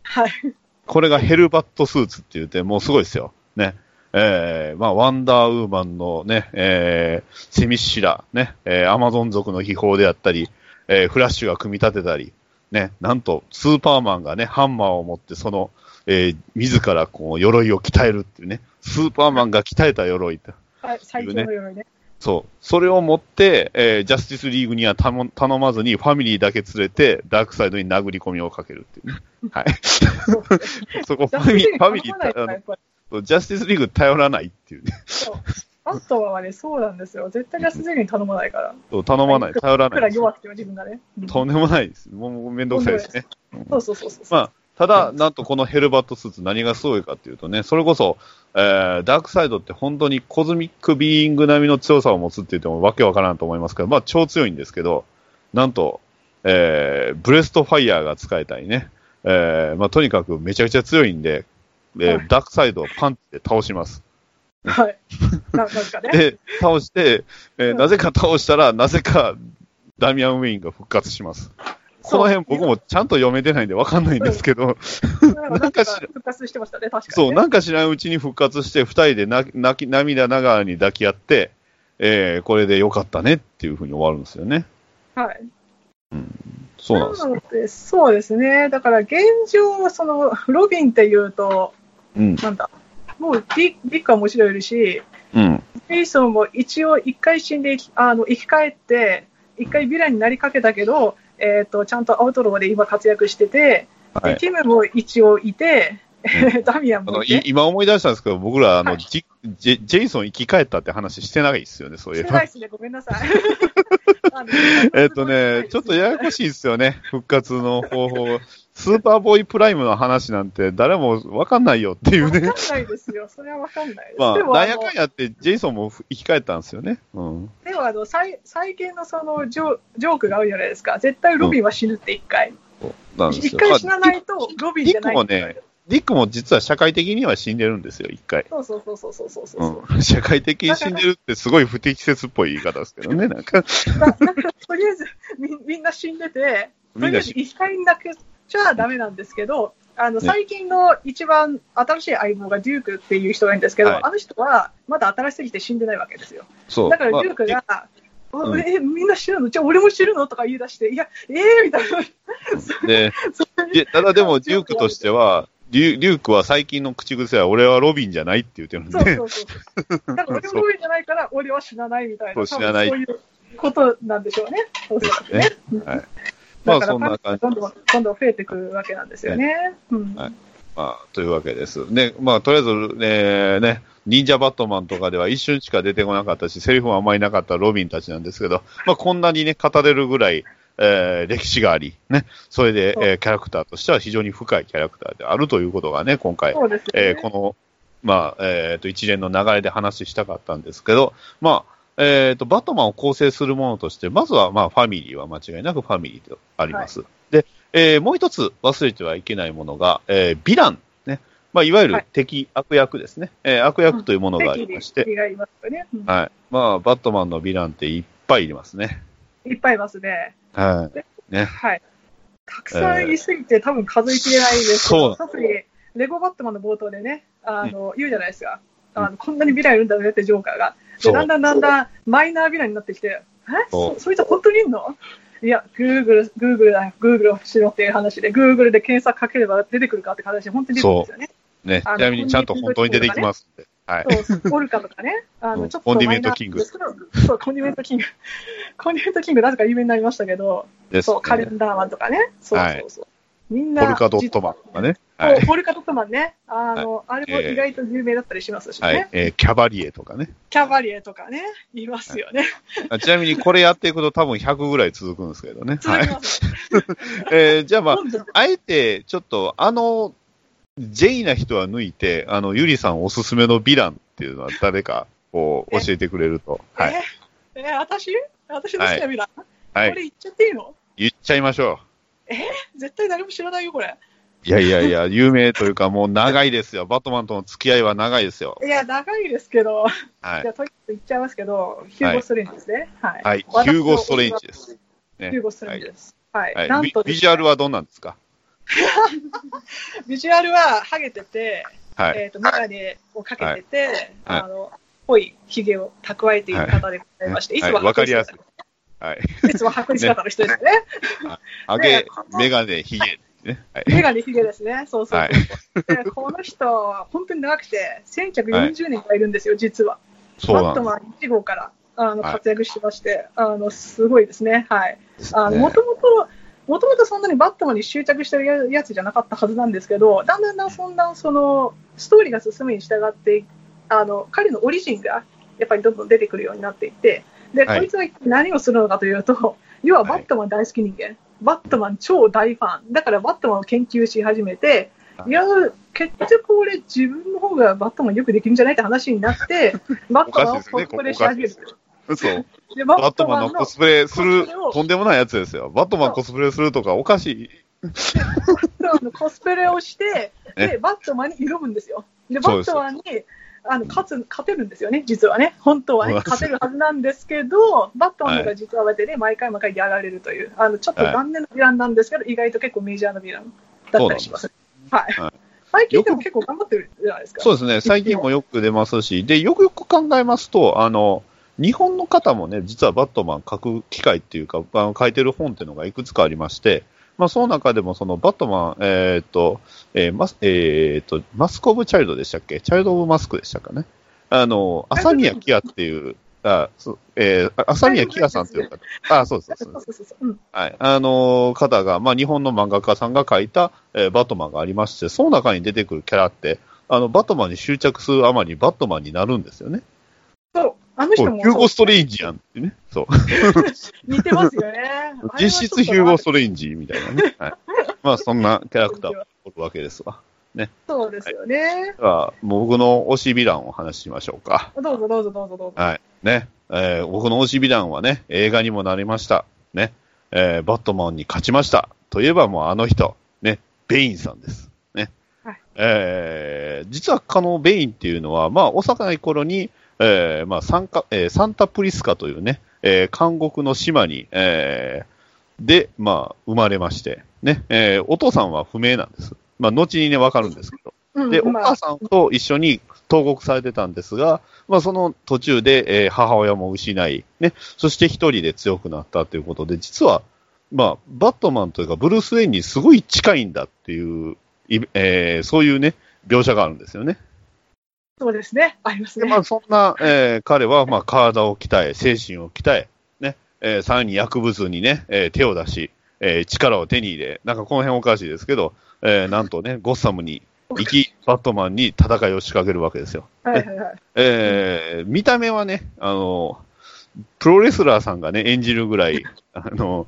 はい。これがヘルバットスーツって言って、もうすごいですよ。ね。えー、まあ、ワンダーウーマンのね、えー、セミシラ、ね、えー、アマゾン族の秘宝であったり、えー、フラッシュが組み立てたり、ね、なんと、スーパーマンがね、ハンマーを持って、その、えー、自らこう、鎧を鍛えるっていうね、スーパーマンが鍛えた鎧って。はい、最強の鎧ね。そう。それを持って、えージャスティスリーグには頼頼まずに、ファミリーだけ連れて、ダークサイドに殴り込みをかけるっていうね。はい。そこ、ファミリー、ファミリーあのジャスティスリーグ頼らないっていうね。そうバットマンはね、そうなんですよ。絶対ジャスティスリーグに頼まないから。そう頼まない、頼らいくないです。ら弱くても自分がね。うんとんでもないです。もうもうめんどくさいですね。そうそうそうそう。まあ、ただ、なんとこのヘルバットスーツ何がすごいかっていうとね、それこそ、えーダークサイドって本当に cosmic being 並みの強さを持つって言ってもわけわからんと思いますけど、まあ超強いんですけど、なんと、えーブレストファイヤーが使えたりね、えーまあとにかくめちゃくちゃ強いんで、えーはいダークサイドをパンチで倒します。はい。ななんかね。で、倒して、えーうんなぜか倒したら、なぜかダミアン・ウェインが復活します。この辺僕もちゃんと読めてないんでわかんないんですけど、なんか復活してましたね、確かに、ね。そう、なんか知らんうちに復活して、二人で泣き泣き涙ながらに抱き合って、えーこれでよかったねっていうふうに終わるんですよね。はい。そうなんです。なので、そうですね。だから現状、その、ロビンっていうと、うん。なんだ、もうビビッグはもちろんいるし、うん。ジェイソンも一応一回死んで生きあの生き返って、一回ヴィランになりかけたけど、えっ、と、ちゃんとアウトローで今活躍してて、はい。でティムも一応いて、ダミアンも今思い出したんですけど、僕ら、あの、はいジジェイソン生き返ったって話してないですよね、そういえばしてない。ですね、ごめんなさい。えっとね、ちょっとややこしいですよね、復活の方法。スーパーボーイプライムの話なんて誰もわかんないよっていうね。わかんないですよ。それはわかんないです。まあ、でも、なんやかんやって、ジェイソンも生き返ったんですよね。うん。でもあの最最近のそのジョジョークがあるじゃないですか。絶対ロビンは死ぬって一回。そうなん回死なないとロビンじゃない。ディックもね、ディックも実は社会的には死んでるんですよ、一回。そうそうそうそうそうそうそう。うん、社会的に死んでるってすごい不適切っぽい言い方ですけどね、なんか。だだからとりあえずみみんな死んでて、とりあえず一回なくちゃダメなんですけど、あのね最近の一番新しい相棒がデュークっていう人がいるんですけど、はいあの人はまだ新しすぎて死んでないわけですよ。そう。だからデまあュークが、うんえ、みんな死ぬの？じゃあ俺も死ぬの？とか言い出して、いや、えー、みたいな。で、それでただでもデュークとしては、デュークは最近の口癖は、俺はロビンじゃないって言ってるんで、そうそうそうそう。だから俺もロビンじゃないから、俺は死なないみたいな。そう死なない多分そういうことなんでしょうね。おそらくね。はいまあそんな感じどんどん、どんどん増えてくるわけなんですよね。うん。はいまあ、というわけです。ね、まあ、とりあえず、ね、ね、忍者バットマンとかでは一瞬しか出てこなかったし、セリフもあんまりなかったロビンたちなんですけど、まあ、こんなにね、語れるぐらい、えー歴史があり、ね、それで、えーキャラクターとしては非常に深いキャラクターであるということがね、今回、ね。えーこの、まあ、えっ、と、一連の流れで話したかったんですけど、まあ、えっ、と、バットマンを構成するものとして、まずは、まあ、ファミリーは間違いなくファミリーとあります。で、えーもう一つ忘れてはいけないものが、えーヴィラン、ね。まあ、いわゆるはい敵、悪役ですね。えー悪役というものがありまして、敵がいますよね。うんはい。まあ、バットマンのヴィランっていっぱいいますね。いっぱいいますね。はい。ね。はい。たくさんいすぎて、多分数えきれないですけど、そう特にレゴバットマンの冒頭でね、あの、言うじゃないですか。あのこんなにヴィランいるんだねってジョーカーが。で、だんだんだんだんマイナーヴィランになってきて、え？そいつ本当にいんの？いや、グーグル、グーグルだよ、グーグルをしろっていう話で、グーグルで検索かければ出てくるかって話で、本当に出てくるんですよね。ね。ちなみにちゃんと本当に出てきますんで。はい。オルカとかね、あの、うんちょっとコンディメントキング そう、コンディメントキング。コンディメントキング、なぜか有名になりましたけど、そう、カレね。ンダーマンとかね。そうそうそう。みんな、ポルカドットマンとかね。実はい。ポルカドットマンね。あの、あれも意外と有名だったりしますしね。はい。えーキャバリエとかね。キャバリエとかね、いますよね。あちなみにこれやっていくと多分100ぐらい続くんですけどね。はい続き。ます。えーじゃあまあ、あえてちょっとあの、ジェイな人は抜いて、あの、ゆりさんおすすめのヴィランっていうのは誰か、こう、え教えてくれると。はい。え、え、私？私の好きなビラン、はい。これ言っちゃっていいの？言っちゃいましょ絶対誰も知らないよ、これ。う。いやいやいや、有名というかもう長いですよ。バットマンとの付き合いは長いですよ。いや、長いですけど、はいじゃ。あ、とりあえず言っちゃいますけど、ヒューゴ・ストレンジですね。はい。はい。ヒューゴ・ストレンジです。ねヒューゴ・ストレンジです。はい。はい。なんとビビジュアルはどうなんですか？ビジュアルはハゲてて、はい。えっ、と、メガネをかけてて、はいあの、濃い髭を蓄えている方でございまして、い、つもはいわかりやすいい。はい。いつも白衣姿の人ですよね。ハゲ、メガネ、ヒゲ。ね。はい。メガネ髭ですね。そうそうそうそう、でこの人は本当に長くて、1940年からいるんですよ、実は。そうなんでバットマン1号からあのはい活躍してまして、あのすごいですね。はい。もともと、もともとそんなにバットマンに執着してるややつじゃなかったはずなんですけど、だんだんだんそんな、その、ストーリーが進むに従って、あの、彼のオリジンが、やっぱりどんどん出てくるようになっていって、で、はいこいつは一体何をするのかというと、要はバットマン大好き人間、バットマン超大ファン、だからバットマンを研究し始めて、はいいや、結局俺自分の方がバットマンよくできるんじゃないって話になって、バットマンをコスプレし始める。嘘。でババットマンのコスプレするとんでもないやつですよ。バットマンコスプレするとかおかしい。あのコスプレをして、ねで、バットマンに挑むんですよ。で、バットマンに、あの、勝つ、勝てるんですよね、実はね。本当はね、勝てるはずなんですけど、バットマンの方が実はでね、毎回毎回やられるという、あの、ちょっと残念なヴィランなんですけど、意外と結構メジャーなヴィランだったりします。はい。はい最近でも結構頑張ってるじゃないですか。そうですね。最近もよく出ますし、で、よくよく考えますと、あの、日本の方もね、実はバットマン書く機会っていうか、あの書いてる本っていうのがいくつかありまして、まあ、その中でも、そのバットマン、えーっと、えーマス、えーっと、マスク・オブ・チャイルドでしたっけ？チャイルド・オブ・マスクでしたかね？あの、朝宮キアっていう、あ、そうえー、朝宮キアさんっていう方、あ、そうです、そうですそう。はい。あの方が、まあ、日本の漫画家さんが書いた、えーバットマンがありまして、その中に出てくるキャラって、あの、バットマンに執着するあまり、バットマンになるんですよね。そう。あの人もヒューゴ・ストレンジやんってね。そう。似てますよね。実質ヒューゴ・ストトレンジみたいなね。はい。まあ、そんなキャラクターがおるわけですわ。そうですよね。では、もう僕の推しヴィランをお話ししましょうか。どうぞどうぞどうぞどうぞ。はい。ね。えー僕の推しヴィランはね、映画にもなりました。ね。えーバットマンに勝ちました。といえばもうあの人、ね、ベインさんです。ね。はいえー実はこのベインっていうのは、まあ、幼い頃に、えーまあ、サンカ、えーサンタプリスカというね、えー監獄の島に、えーで、まあ、生まれまして、ね、えーお父さんは不明なんです。まあ、後にね、わかるんですけど。で、お母さんと一緒に投獄されてたんですが、まあ、その途中で、えー母親も失い、ね、そして一人で強くなったということで、実は、まあ、バットマンというか、ブルース・ウェインにすごい近いんだっていう、いえーそういうね、描写があるんですよね。そうですね。ありますで、ね。まあ、そんな、えー彼は、まあ、体を鍛え、精神を鍛え、ね、えーさらに薬物にね、えー手を出し、えー力を手に入れ、なんかこの辺おかしいですけど、えーなんとね、ゴッサムに行き、バットマンに戦いを仕掛けるわけですよ。はいはいはい。えー見た目はね、あの、プロレスラーさんがね、演じるぐらい、あの、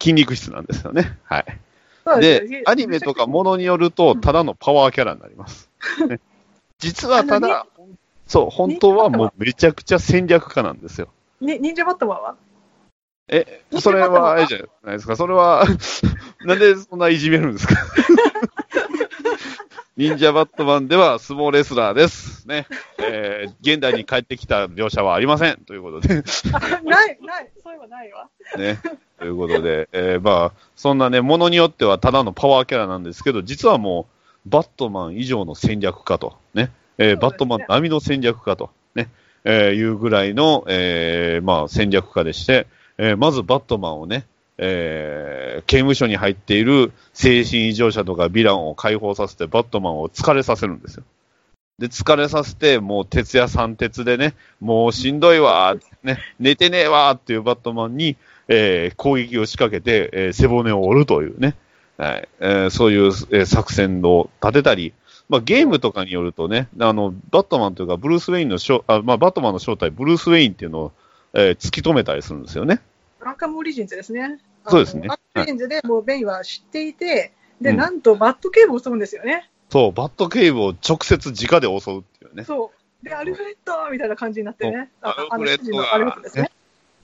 筋肉質なんですよね。はい。で、アニメとかものによると、ただのパワーキャラになります。ね 実はたあだ、そう、本当はもうめちゃくちゃ戦略家なんですよ。に忍者バットマンは？え、それは、あれじゃないですか？それは、なんでそんないじめるんですか？忍者バットマンでは相撲レスラーです。ね。えー現代に帰ってきた描写はありません。ということで。あ ない、ない、そういえばないわ。ね。ということで、えーまあ、そんなね、ものによってはただのパワーキャラなんですけど、実はもう、バットマン以上の戦略家と、ね。えーバットマン並みの戦略家と、ね。えーいうぐらいの、えーまあ、戦略家でして、えーまずバットマンをね、えー刑務所に入っている精神異常者とかヴィランを解放させて、バットマンを疲れさせるんですよ。で、疲れさせて、もう徹夜三徹でね、もうしんどいわー、ね、寝てねえわーっていうバットマンに、えー攻撃を仕掛けて、えー背骨を折るというね、はいえーそういう、えー作戦を立てたり、まあ、ゲームとかによるとね、あの、バットマンというか、ブルース・ウェインの正あ、まあ、バットマンの正体、ブルース・ウェインっていうのを、えー突き止めたりするんですよね。アーカムオリジンズですね。そうですねアーカムオリジンズでもうベインは知っていて、で、うんなんとバットケーブを襲うんですよね。そう、バットケイブを直接直で襲うっていうね。そう。で、アルフレッドみたいな感じになってね。アルフレッドがあの主人のアルフレッドですね。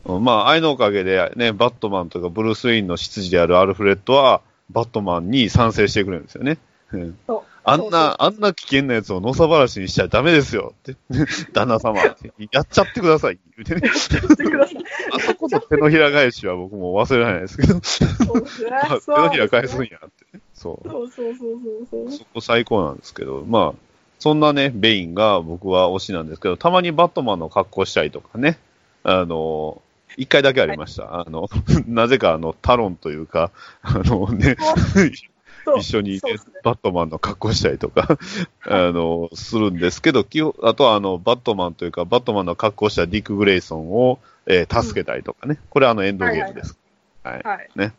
うんまあ、愛のおかげで、ね、バットマンとかブルース・ウェインの執事であるアルフレッドは、バットマンに賛成してくれるんですよね。あんな、あんな危険なやつをのさばらしにしちゃダメですよって。旦那様って。やっちゃってください。言うてね。そうしてください。あそこの手のひら返しは僕も忘れないですけど、手のひら返すんやってね。そう。そうそうそうそうそう。そこ最高なんですけど、まあ、そんなね、ベインが僕は推しなんですけど、たまにバットマンの格好したりとかね、あの、一回だけありました。あの、なぜかあの、タロンというか、あのね、一緒に、ねね。バットマンの格好したりとか、あの、するんですけど、あとはあの、バットマンというか、バットマンの格好したディック・グレイソンを、えー助けたりとかね、これあの、エンドゲームです。はい。はい。ね。ね。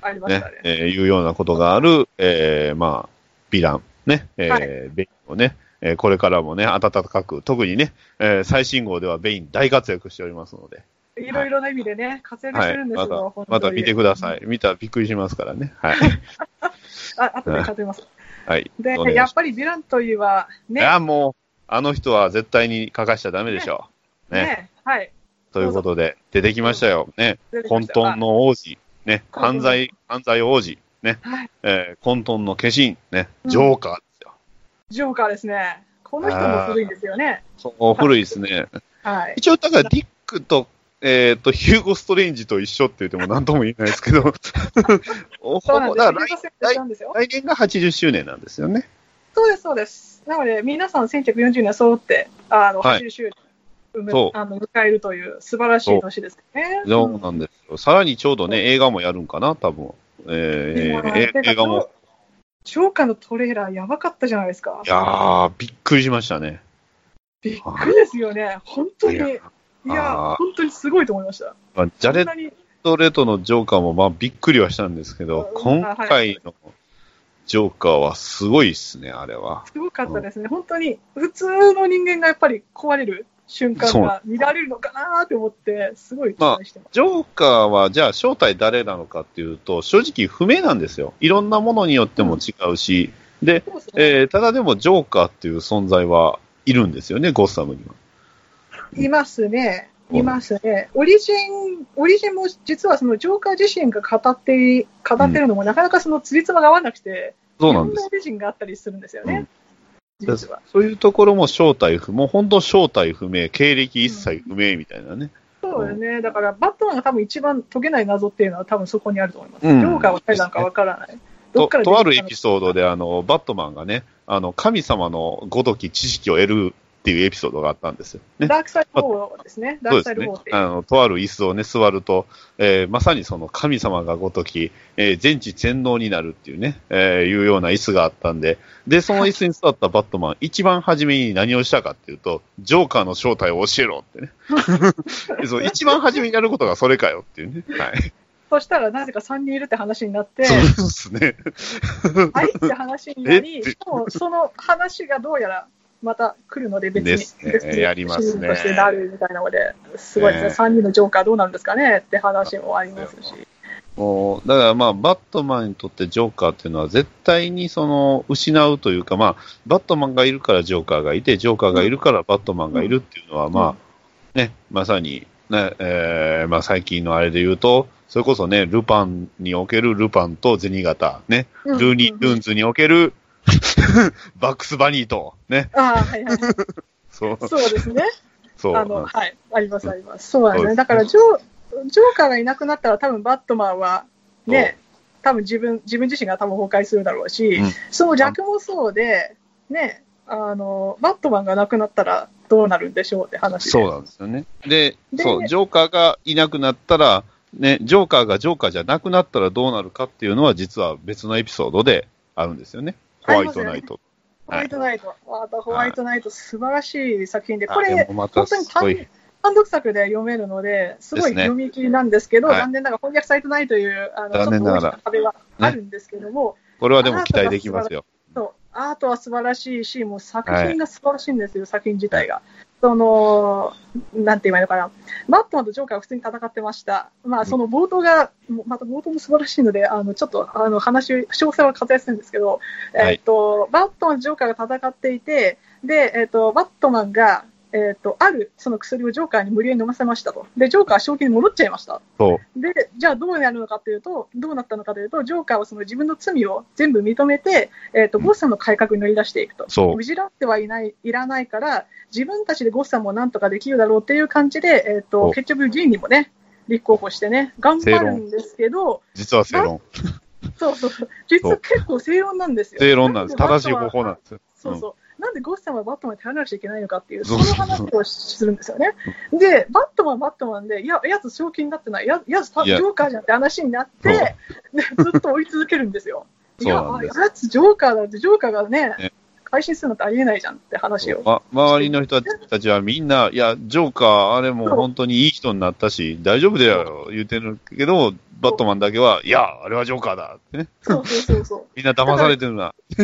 ありましたね。、えーいうようなことがある、えーまあ、ヴィラン、ね、えーはい。ベインをね、えーこれからもね、温かく、特にね、えー最新号ではベイン大活躍しておりますので、いろいろな意味でね、活躍しはい、てるんですよ、本当にまた見てください。見たらびっくりしますからね。はい。あ、後で数えます。はい。でやっぱりヴィランといえば、ね、いや、もう、あの人は絶対に欠かしちゃダメでしょう。ね。ね、はい。ということで、出てきましたよ。ね。混沌の王子。ね。犯罪、犯罪王子。ね。はい。えー混沌の化身。ね。うんジョーカーですよ。ジョーカーですね。この人も古いんですよね。そう、古いですね。はい。一応、だから、ディックと、えっ、と、ヒューゴ・ストレンジと一緒って言っても何とも言えないですけど、そうなんです来来年が80周年なんですよね。そうです、そうです。なので、皆さん1940年揃って、あの、はい80周年、埋そうめあの迎えるという素晴らしい年ですね。そうなんですよ。さらにちょうどね、映画もやるんかな、多分。えー映画も。ジョーカーのトレーラーやばかったじゃないですかい。やー、びっくりしましたね。びっくりですよね。本当に。いいや本当にすごいと思いました。まあ、ジャレッそんなにド・レトのジョーカーも、まあ、びっくりはしたんですけど、うん今回のジョーカーはすごいっすね、あれは。すごかったですね。本当に、普通の人間がやっぱり壊れる瞬間が見られるのかなって思って、すごい期待してます。ジョーカーは、じゃあ正体誰なのかっていうと、正直不明なんですよ。いろんなものによっても違うし、うですねえーただでもジョーカーっていう存在はいるんですよね、ゴッサムには。いますね。いますね。オリジン、オリジンも実はそのジョーカー自身が語って、語ってるのもなかなかそのつりつまが合わなくて、そうなんですオリジンがあったりするんですよね。実は。そういうところも正体不明、本当正体不明、経歴一切不明みたいなね。そうですね。だから、バットマンが多分一番解けない謎っていうのは多分そこにあると思います。うんジョーカーは誰なのかわからない。どっととあるエピーソードで、あの、バットマンがね、あの、神様のごとき知識を得るっていうエピソードがあったんですよ。ね。ダークサイドウォーですね。ダークサそうですねイドウォーって。。あの、とある椅子をね、座ると、えーまさにその神様がごとき、えー全知全能になるっていうね、えーいうような椅子があったんで、で、その椅子に座ったバットマン、一番初めに何をしたかっていうと、ジョーカーの正体を教えろってね。で そう一番初めにやることがそれかよっていうね。はい。そしたらなぜか3人いるって話になって、そうですね。はいって話になり、しかもその話がどうやらまた来るので別に、ですね。やりますね。としてなるみたいなので、すごいですね、ね3人のジョーカーどうなるんですかねって話もありますし。もう、だからまあ、バットマンにとってジョーカーっていうのは絶対にその、失うというか、まあ、バットマンがいるからジョーカーがいて、ジョーカーがいるからバットマンがいるっていうのは、まあ、ね、まさに、ね、えー、まあ最近のあれで言うと、それこそね、ルパンにおけるルパンと銭形、ね、うん。ルーニー・ルーンズにおける バックス・バニーと、ね、ああ、はいはい。そう、そうですね。そう。あの、はい。あります、あります。そうなんですね。だからジョー、ジョーカーがいなくなったら多分バットマンは、ね、多分自分、自分自身が多分崩壊するだろうし、うんその逆もそうで、ね、あの、バットマンがなくなったらどうなるんでしょうって話で。そうなんですよね。で、でそう、ジョーカーがいなくなったら、ね、ジョーカーがジョーカーじゃなくなったらどうなるかっていうのは、実は別のエピソードであるんですよね。ホワイトナイト。ホワイトナイト。またホワイトナイト、素晴らしい作品で、これ、本当に単。単独作で読めるので、すごい読み切りなんですけど、はい残念ながら翻訳されてないという、あの残念ながら壁はあるんですけども、これはでも期待できますよ。アートは素晴らしいし、もう作品が素晴らしいんですよ、作品自体が。その、なんて言えばいいのかな。バットマンとジョーカーは普通に戦ってました。まあ、その冒頭が、また冒頭も素晴らしいので、あの、ちょっと、あの、話、詳細は割愛するんですけど、はいえっと、バットマンとジョーカーが戦っていて、で、えっと、バットマンが、えっと、あるその薬をジョーカーに無理やり飲ませましたと。で、ジョーカーは正気に戻っちゃいました。そう。で、じゃあどうなるのかというと、どうなったのかというと、ジョーカーはその自分の罪を全部認めて、えっ、と、ゴッサムの改革に乗り出していくと。そう無事らってはいない、いらないから、自分たちでゴッサムをなんとかできるだろうっていう感じで、えっ、と、そう結局議員にもね、立候補してね、頑張るんですけど、実は正論。そうそうそう、実は結構正論なんですよ。正論なんです。正しい方法なんですよ。そうそう。なんでゴッサムはバットマンに頼らなくちゃいけないのかっていう、その話をするんですよね。で、バットマンはバットマンで、いや、やつ正気になってない、ややつジョーカーじゃんって話になって、でずっと追い続けるんですよ。いや、やつジョーカーだって、ジョーカーがねね、改心するなんてありえないじゃんって話を。ま、周りの人たちはみんな、いや、ジョーカー、あれも本当にいい人になったし、大丈夫だよ、言うてるけど、バットマンだけは、いや、あれはジョーカーだってね。そうそうそうそう。みんな騙されてるな。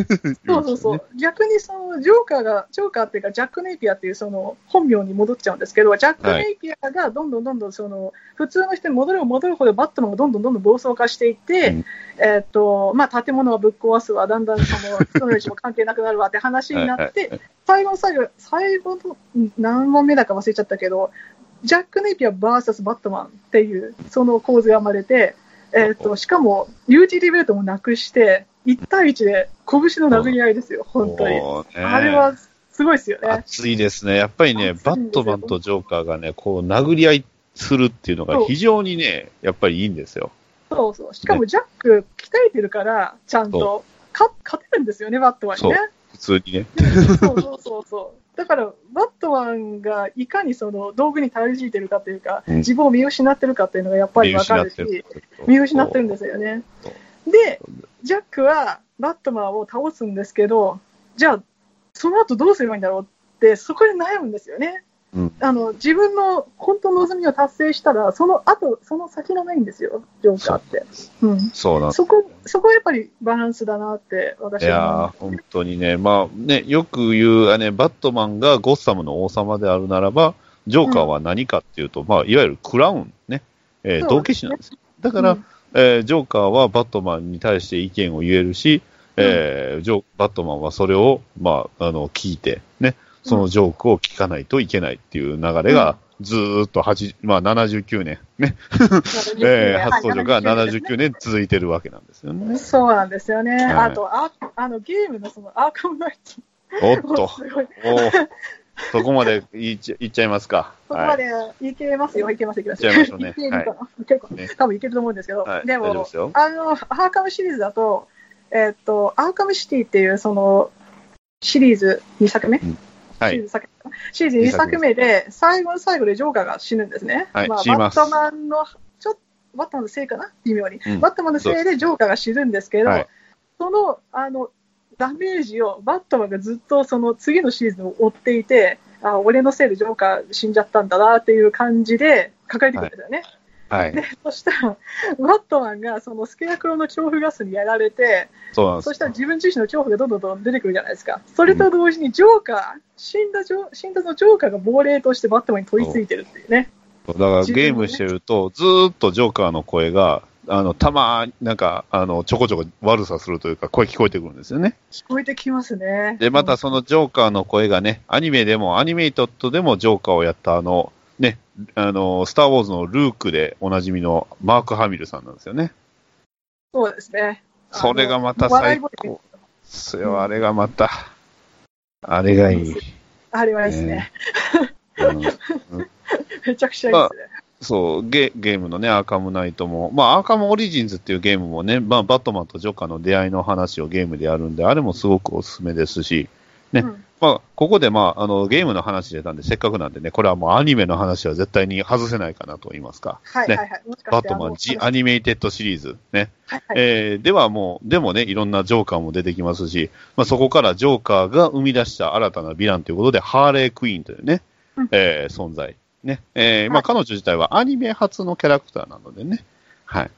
そうそうそう。逆にそのジョーカーが、ジョーカーっていうか、ジャック・ネイピアっていうその本名に戻っちゃうんですけど、ジャック・ネイピアがどんどんどんどんその、普通の人に戻れば戻るほどバットマンがどんどんどんどん暴走化していって、うんえーっと、まあ、建物がぶっ壊すわ、だんだんその、人の命も関係なくなるわって話になっはいはいて、最後の最後、最後のうん何問目だか忘れちゃったけど、ジャック・ネイピア VS バットマンっていう、その構図が生まれて、えーっと、しかも、ユーティリベルトもなくして、1対1で拳の殴り合いですよ、本当に。あれはすごいですよね。熱いですね。やっぱりね、バットマンとジョーカーがね、こう、殴り合いするっていうのが非常にね、やっぱりいいんですよ。そうそう。しかもジャック、鍛えてるから、ちゃんと、か勝てるんですよね、バットマンにね。普通にね。そうそうそうそう。だから、バットマンがいかにその道具に頼りついてるかというか、うん自分を見失ってるかっていうのがやっぱりわかるし、見失ってるんですよね。で、ジャックはバットマンを倒すんですけど、じゃあ、その後どうすればいいんだろうって、そこで悩むんですよね。うん。あの自分の本当の望みを達成したら、その後、その先がないんですよ、ジョーカーって。う。ん、そうなんです。そこ、そこはやっぱりバランスだなって、私いや本当にね、まあね、よく言う、あね、バットマンがゴッサムの王様であるならば、ジョーカーは何かっていうと、まあ、いわゆるクラウンね、えーそう道化師なんです。だから、うん。えージョーカーはバットマンに対して意見を言えるし、えージョバットマンはそれを、まあ、あの、聞いて、ね、そのジョークを聞かないといけないっていう流れが、ずーっと8、まあ、79年、ね、えー初登場が79年続いてるわけなんですよね。そうなんですよね。はい。あとあ、あのゲームのそのアーカムナイおっト。と、そこまでいっちゃいっちゃいますか？そこまでい。けますよ、いけます、いけます。いっちゃいましょうね。結構、ね。多分いけると思うんですけど、はい。でもですよ、あの、アーカムシリーズだと、えーっと、アーカムシティっていう、その、シリーズ2作目、はい。シリーズ作シリーズ2作目で、最後の最後でジョーカーが死ぬんですね。はいまあ、バットマンの、ちょっと、バットマンのせいかな？微妙に。うんバットマンのせいでジョーカーが死ぬんですけど、はいその、あの、ダメージをバットマンがずっとその次のシーズンを追っていて、あ、俺のせいでジョーカー死んじゃったんだなっていう感じで抱えてくるんですよね。はい。そしたら、バットマンがそのスケアクロの恐怖ガスにやられて、そうなんですそ。したら自分自身の恐怖がどんどんどん出てくるじゃないですか。それと同時にジョーカー、死んだジョ死んだのジョーカーが亡霊としてバットマンに取り付いてるっていうね。だからゲームしてると、ずーっとジョーカーの声が、あの、たまになんか、あの、ちょこちょこ悪さするというか、声聞こえてくるんですよね。聞こえてきますね。で、またそのジョーカーの声がね、アニメでも、アニメイトッドでもジョーカーをやったあの、ね、あの、スター・ウォーズのルークでおなじみのマーク・ハミルさんなんですよね。そうですね。それがまた最高。それはあれがまた、あれがいい。あれはですね、うんめちゃくちゃいいですね。そうゲ、ゲームのね、アーカムナイトも、まあ、アーカムオリジンズっていうゲームもね、まあ、バットマンとジョーカーの出会いの話をゲームでやるんで、あれもすごくおすすめですし、ねうんまあ、ここで、まあ、あの、ゲームの話出たんで、せっかくなんでね、これはもうアニメの話は絶対に外せないかなと言いますか。ねはいはいはい。もしかしてバットマン、ジ・アニメイテッドシリーズ、ね。はいはいえーではもう、でもね、いろんなジョーカーも出てきますし、まあ、そこからジョーカーが生み出した新たなヴィランということで、ハーレークイーンというね、うんえー存在。ね。えーまあ、はい彼女自体はアニメ初のキャラクターなのでね。はい。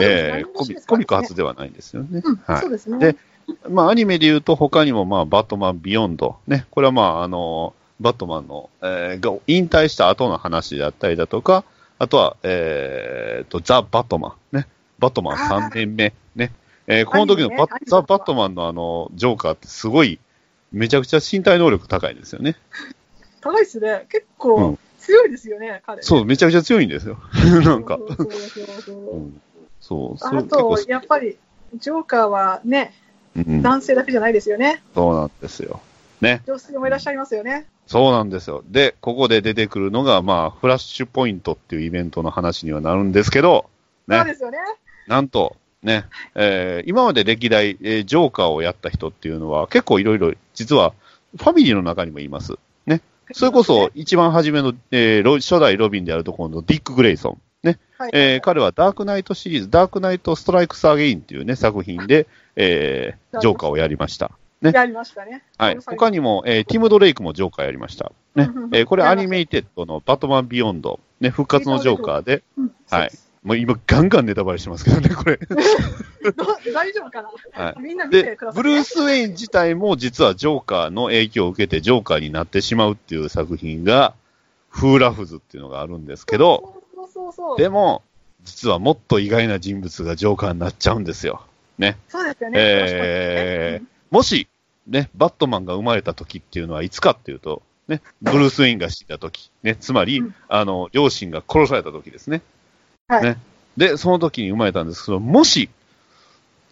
えーコミック初ではないんですよね。うんはいそう。ですね。でまあ、アニメで言うと、他にも、まあ、バットマンビヨンド。ね。これはまあ、あの、バットマンの、えーが引退した後の話だったりだとか、あとは、えーと、ザ・バットマン。ね。バットマン3年目。ね。えーこの時のバねザ・バットマンのあの、ジョーカーってすごい、めちゃくちゃ身体能力高いですよね。高いですね。結う構ん強いですよね、彼。そう、めちゃくちゃ強いんですよ。なんか。そうそうそうそううんそう、それあと、やっぱり、ジョーカーはね、うん、男性だけじゃないですよね。そうなんですよ。ね。女性もいらっしゃいますよね。そうなんですよ。で、ここで出てくるのが、まあ、フラッシュポイントっていうイベントの話にはなるんですけど、ね、そうですよね。なんと、ね、えー今まで歴代、えージョーカーをやった人っていうのは、結構いろいろ、実は、ファミリーの中にもいます。ね。それこそ、一番初めの、えーロ初代ロビンであるところのディック・グレイソン。ね。はい、えー彼はダークナイトシリーズ、ダークナイト・ストライクス・アゲインっていうね、作品で、えージョーカーをやりました。ねやりましたね。はい。他にも、えーティム・ドレイクもジョーカーやりました。ねえーこれアニメイテッドのバットマン・ビヨンド、ね、復活のジョーカーで、うんはい。もう今ガンガンネタバレしてますけどね、これ。大丈夫かな、はいみんな見てでくだ、さい、ブルース・ウェイン自体も実はジョーカーの影響を受けてジョーカーになってしまうっていう作品が、フーラフズっていうのがあるんですけど、そうそうでも、実はもっと意外な人物がジョーカーになっちゃうんですよ。ね。そうですよね。えーもし、ね、バットマンが生まれた時っていうのはいつかっていうと、ね、ブルース・ウェインが死んだ時、ね、つまり、うんあの、両親が殺された時ですね。はいね。で、その時に生まれたんですけど、もし、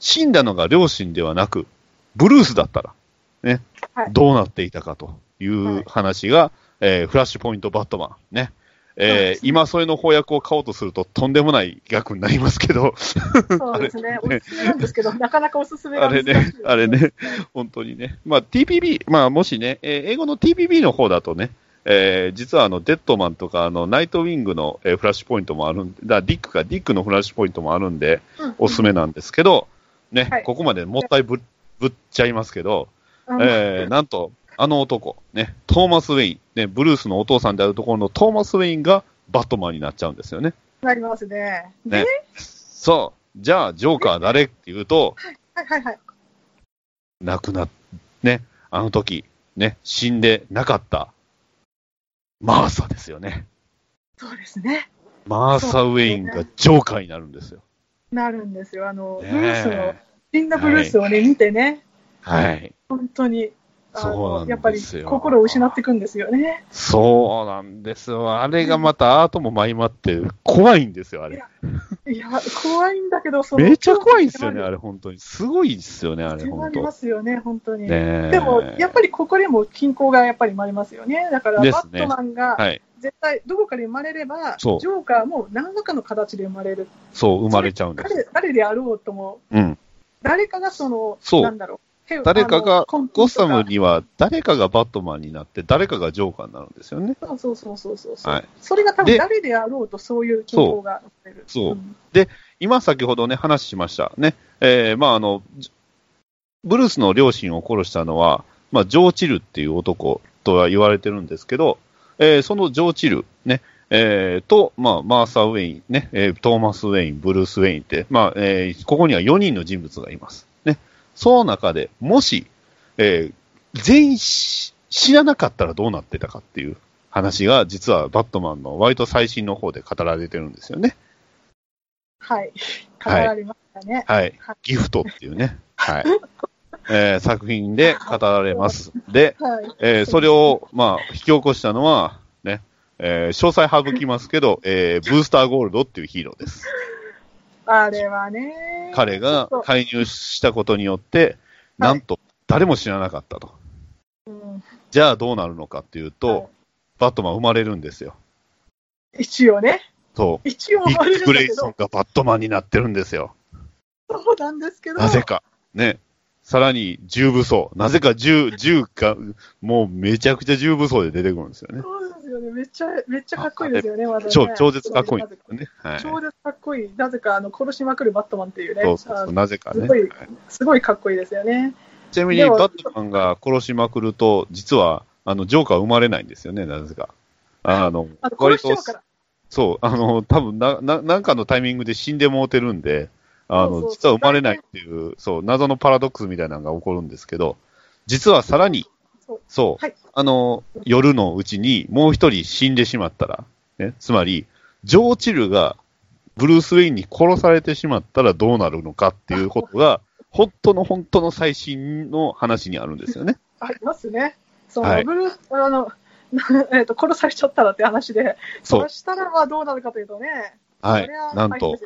死んだのが両親ではなく、ブルースだったら、ね、はいどうなっていたかといはうい話が、えーフラッシュポイントバットマン、ね。えー今それの翻訳を買おうとするととんでもない額になりますけど、そうですね。おすすめなんですけど、なかなかおすすめがあれね、あれね、本当にね。まあ TPB、まあもしね、えー英語の TPB の方だとね、えー実はあの、デッドマンとか、あの、ナイトウィングの、えーフラッシュポイントもあるんで、だディックか、ディックのフラッシュポイントもあるんで、うん。おすすめなんですけど、ね、はい。ここまでもったいぶぶっちゃいますけど、うん。えーなんと、あの男、ね、トーマス・ウェイン、ね、ブルースのお父さんであるところのトーマス・ウェインがバットマンになっちゃうんですよね。なりますね。ねで、そう。じゃあ、ジョーカー誰っていうと、はいはいはい。亡くなっ、ね、あの時、ね、死んでなかった、マーサですよね。そうですね。マーサ・ウェインがジョーカーになるんですよ。なるんですよ。あの、ねブルースの、死んだブルースをね、見てね、はい。本当に、あそうなんですよのやっぱり心を失っていくんですよね。そうなんですよ。あれがまたアートも相まって怖いんですよ、あれ。いや、怖いんだけど、そのめっちゃ怖いんですよね、あれ。れ、本当に。すごいですよね、あれ、本当ますよね、本当に。ねえでも、やっぱりここでも均衡がやっぱり生まれますよね。だから、ねバットマンがはい。絶対どこかで生まれれば、ジョーカーも何らかの形で生まれる。そう、生まれちゃうんです。誰誰であろうとも、うん。誰かがその、そうなんだろう。ヘ誰かがゴッサムとには誰かがバットマンになって、誰かがジョーカーになるんですよね。かそうそうそうそうそう、はいそれが多分で誰であろうとそういう均衡が生まれる。そうん今先ほどね、話しました。ね。えーまああの、ジブルースの両親を殺したのは、まあ、ジョー・チルっていう男とは言われてるんですけど、えーそのジョー・チル、ね、えー、と、まあ、マーサー・ウェイン、ね、えートーマス・ウェイン、ブルース・ウェインって、まあ、えーここには4人の人物がいます。ね。その中で、もし、えー全員し知らなかったらどうなってたかっていう話が、実はバットマンの割と最新の方で語られてるんですよね。はい。語られましたね。はいはい。ギフトっていうね。はい。えー作品で語られます。で、はい。えーそれを、まあ、引き起こしたのは、ね、えー詳細省きますけど、えーブースターゴールドっていうヒーローです。あれはね。彼が介入したことによって、なんと誰も知らなかったと。うんじゃあどうなるのかっていうと、はいバットマン生まれるんですよ。一応ね。そう。一応生まれるんだけグレイソンど、がバットマンになってるんですよ。そうなんですけど、なぜか。ね。さらに、重武装。なぜか銃、銃が、もうめちゃくちゃ重武装で出てくるんですよね。そうよね。めっちゃ、めっちゃかっこいいですよね、まだね。超、超絶かっこいいね。はい。超絶かっこいい。なぜか、あの、殺しまくるバットマンっていうね。そうそうそう、なぜかね。すごいはいすごいかっこいいですよね。ちなみに、バットマンが殺しまくると、実は、あの、ジョーカー生まれないんですよね、なぜか。あの、あの、割と。そう、あの、多分な、な、なんかのタイミングで死んでもうてるんで、あの、実は生まれないっていう、そう、謎のパラドックスみたいなのが起こるんですけど、実はさらにそう、はいあの、夜のうちにもう一人死んでしまったら、ね、つまり、ジョー・チルがブルース・ウェインに殺されてしまったらどうなるのかっていうことが、本当の本当の最新の話にあるんですよね。ありますね。その、はいブルーあの、えっと、殺されちゃったらって話で、そうそしたらまあどうなるかというとね、はいは。なんと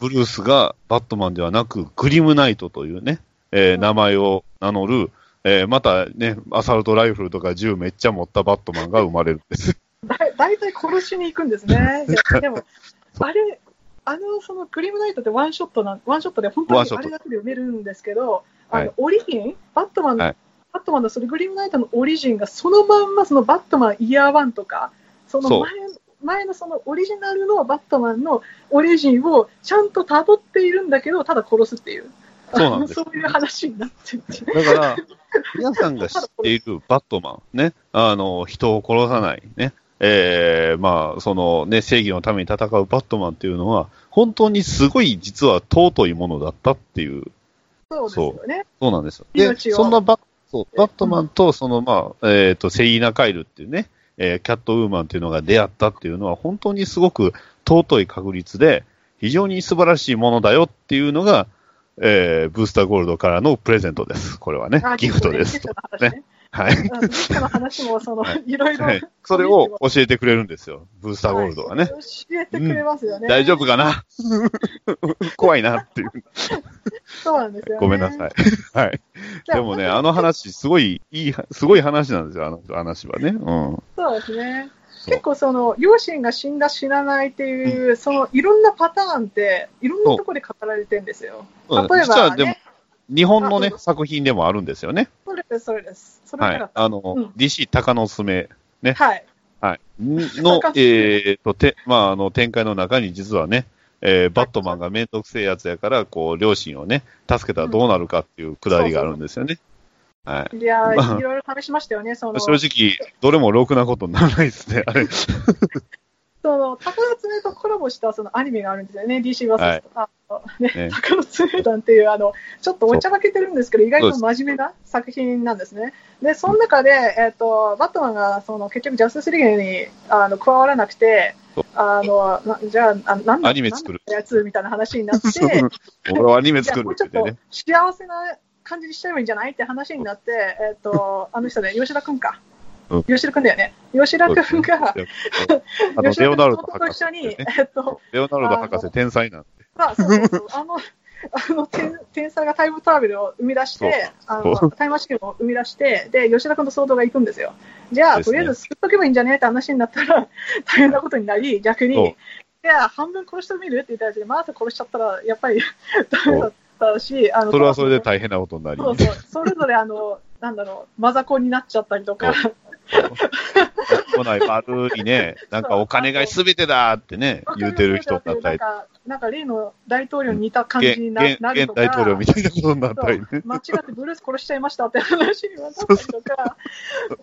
ブルースがバットマンではなく、グリムナイトというね、えーうん名前を名乗る、えーまたね、アサルトライフルとか銃めっちゃ持ったバットマンが生まれるんです。だ大体殺しに行くんですね。で でも、あれ、あの、そのグリムナイトってワンショットなん、ワンショットで本当にあれだけで埋めるんですけど、あはいの、オリジンバットマン、はいバットマンのそのグリムナイトのオリジンがそのまんまそのバットマンイヤーワンとか、その前前のそのオリジナルのバットマンのオリジンをちゃんと辿っているんだけど、ただ殺すっていう。そうなんですそういう話になってて。だから、皆さんが知っているバットマン、ね、あの、人を殺さない、ね、えー、まあ、そのね、正義のために戦うバットマンっていうのは、本当にすごい実は尊いものだったっていう、そうですよね。そうなんですよ。で、そんなバッそうバットマンと、その、まあ、えっ、と、セリーナ・カイルっていうね、えーキャットウーマンっていうのが出会ったっていうのは、本当にすごく尊い確率で、非常に素晴らしいものだよっていうのが、えーブースターゴールドからのプレゼントです。これはねあ、ギフトです。はい。の話も、その、はいいろいろはい。それを 教えてくれるんですよ。ブースターゴールドはね。はい教えてくれますよね。大丈夫かな？怖いなっていう。そうなんですよ、ね。ごめんなさい。はい。でもね、あの話、すごいいい、すごい話なんですよ、あの話はね。うん。そうですね。結構その、両親が死んだ死なないっていう、その、いろんなパターンって、いろんなところで語られてるんですよ。例えば、ね、、日本のねあ、作品でもあるんですよね。それです、それです。それはい。あの、うん DC 鷹の爪はい。はい。のえーと、て、まあ、あの、展開の中に実はね、えーバットマンがめんどくせえやつやから、こう、両親をね、助けたらどうなるかっていうくだりがあるんですよね。はい。いやまあー、いろいろ試しましたよね、その、正直、どれもろくなことにならないですね、あれ。その、鷹の爪とコラボしたそのアニメがあるんですよね、DC バはいス、あのねね鷹の爪団っていう、あの、ちょっとお茶がけてるんですけど、意外と真面目な作品なんですね。で、その中で、えっ、と、バットマンが、その、結局ジャスティスリーグに、あの、加わらなくてあの、なじゃあ、あなんだアニメ作るやつみたいな話になって、俺はアニメ作もうちょって言ってね。幸せな感じにしちゃえばいいんじゃない？って話になって、えっ、と、あの人ね、吉田くんか。うん。吉田くんだよね。吉田くんが、あの、吉田君と一緒に、ね。えっと、レオナルド博士、天才なんで。まあ、そうそうそう、あの、あの天天才がタイムトラベルを生み出して、あそのタイムマシンを生み出して、で、吉田君と騒動が行くんですよ。じゃあ、ね。とりあえず救っとけばいいんじゃね？って話になったら、大変なことになり、逆に、じゃあ、半分殺してみる？って言ったらで、まず殺しちゃったら、やっぱりダメだったし、あの、それはそれで大変なことになり。そうそう、それぞれ、あの、なんだろう、マザコンになっちゃったりとか、来ない悪いね、なんかお金が全てだってね、言う。てる人だったり。なんかなんか例の大統領に似た感じ現になるとか、現大統領みたいなことになったりね。間違ってブルース殺しちゃいましたって話になったりとか、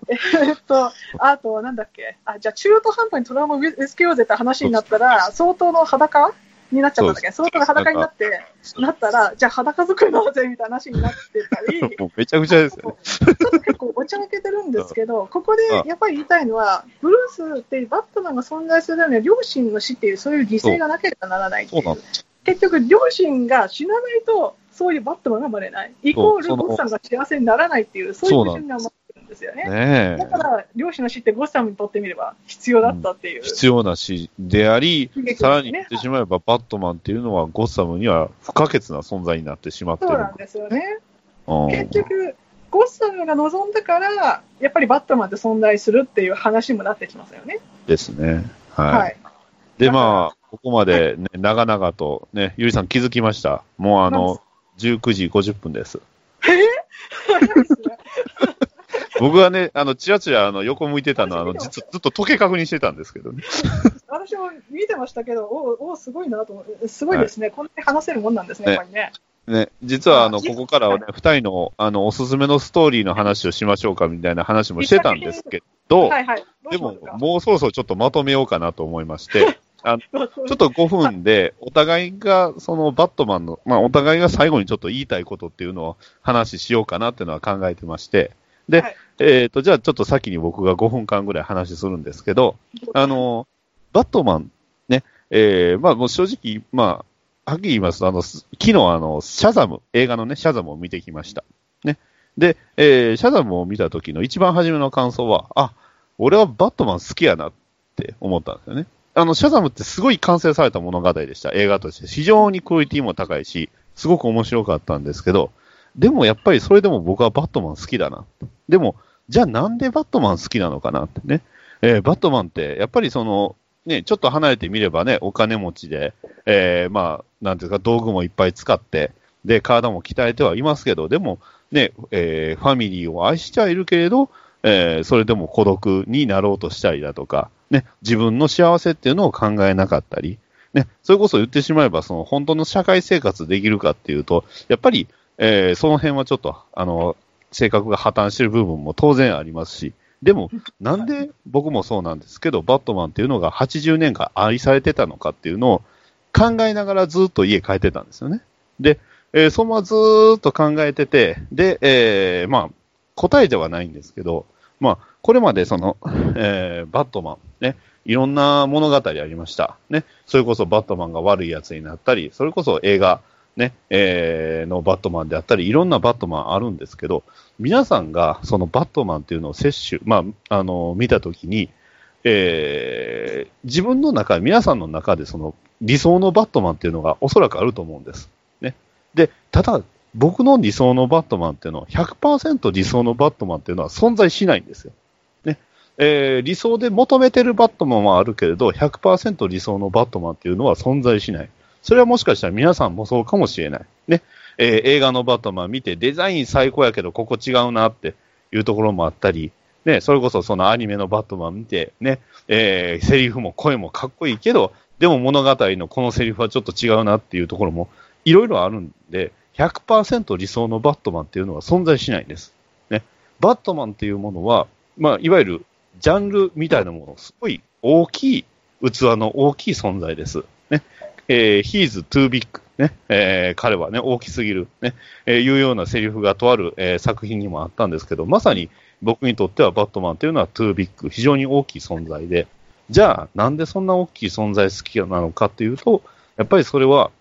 えっと、あと、なんだっけ、あ、じゃあ中途半端にトラウマを植え付けよう。ぜって話になったら、相当の裸になっちゃったんだけど、相当の裸になって、なったら、じゃあ裸作りなのぜみたいな話になってたり、めちゃくちゃですよね。ちょっと結構おちゃらけてるんですけど、ここでやっぱり言いたいのは、ブルースってバットマンが存在するためには両親の死っていう、そういう犠牲がなければならないってそういう。結局、両親が死なないと、そういうバットマンが生まれない。イコール、そうそのゴッサムが幸せにならないっていう、そういう矛盾が生まれですよね。ねえだか。ら、両親の死ってゴッサムにとってみれば必要だったっていう。必要な死でありね、さらに言ってしまえば、バットマンっていうのはゴッサムには不可欠な存在になってしまってる。そうなんですよね。うん結局、ゴッサムが望んだから、やっぱりバットマンって存在するっていう話もなってきますよね。ですね。はい。はい。で、まあ、ここまで、ね、長々と、ね、ゆりさん気づきました？もうあの、19時50分です。早いですね。僕はね、あの、ちらちら、あの、横向いてたのは、あの、ずっと時計確認してたんですけどね。私も見てましたけど、おお、すごいなと思って、すごいですね、こんなに話せるもんなんですね、やっぱりね。ね、実は、あの、あここからはね、二人の、あの、おすすめのストーリーの話をしましょうか、みたいな話もしてたんですけど、はいはい。でももうそろそろちょっとまとめようかなと思いまして、あのちょちょっと5分で、お互いが、そのバットマンの、まあ、お互いが最後にちょっと言いたいことっていうのを話しようかなっていうのは考えてまして、で、はいえっ、と、じゃあちょっと先に僕が5分間ぐらい話するんですけど、あの、バットマン、ね、えー、まあもう正直、まあ、はっきり言いますと、あの、昨日あの、シャザム、映画のね、シャザムを見てきました。ね。で、えー、シャザムを見た時の一番初めの感想は、あ、俺はバットマン好きやなって思ったんですよね。あの、シャザムってすごい完成された物語でした。映画として。非常にクオリティも高いし、すごく面白かったんですけど、でもやっぱりそれでも僕はバットマン好きだな。でも、じゃあなんでバットマン好きなのかなってね。えーバットマンって、やっぱりその、ね、ちょっと離れてみればね、お金持ちで、えーまあ、なんていうか、道具もいっぱい使って、で、体も鍛えてはいますけど、でも、ね、えーファミリーを愛してはいるけれど、えーそれでも孤独になろうとしたりだとか、ね、自分の幸せっていうのを考えなかったり、ね、それこそ言ってしまえば、その本当の社会生活できるかっていうと、やっぱり、えーその辺はちょっと、あの、性格が破綻してる部分も当然ありますし、でも、なんで僕もそうなんですけど、バットマンっていうのが80年間愛されてたのかっていうのを考えながらずっと家帰ってたんですよね。で、えーそのままずーっと考えてて、で、えーまあ、答えではないんですけど、まあ、これまでその、えーバットマン、ね、いろんな物語ありました。ね、それこそバットマンが悪い奴になったり、それこそ映画、ね、えーのバットマンであったり、いろんなバットマンあるんですけど、皆さんがそのバットマンっていうのを摂取、まあ、あの、見たときに、えー自分の中、皆さんの中でその理想のバットマンっていうのがおそらくあると思うんです。ね。で、ただ、僕の理想のバットマンっていうのは、100%理想のバットマンっていうのは存在しないんですよ。ね。えー理想で求めてるバットマンはあるけれど、100%理想のバットマンっていうのは存在しない。それはもしかしたら皆さんもそうかもしれない。ね。えー映画のバットマン見て、デザイン最高やけど、ここ違うなっていうところもあったり、ね、それこそそのアニメのバットマン見て、ね、えーセリフも声もかっこいいけど、でも物語のこのセリフはちょっと違うなっていうところもいろいろあるんで、100%理想のバットマンっていうのは存在しないんです。ね。バットマンっていうものは、まあ、いわゆるジャンルみたいなもの、すごい大きい器の大きい存在です。えー、he is too big. ね。えー彼はね、大きすぎる。ね。えーいうようなセリフがとある、えー作品にもあったんですけど、まさに僕にとってはバットマンというのは too big。非常に大きい存在で、じゃあ、なんでそんな大きい存在好きなのかっていうと、やっぱりそれは、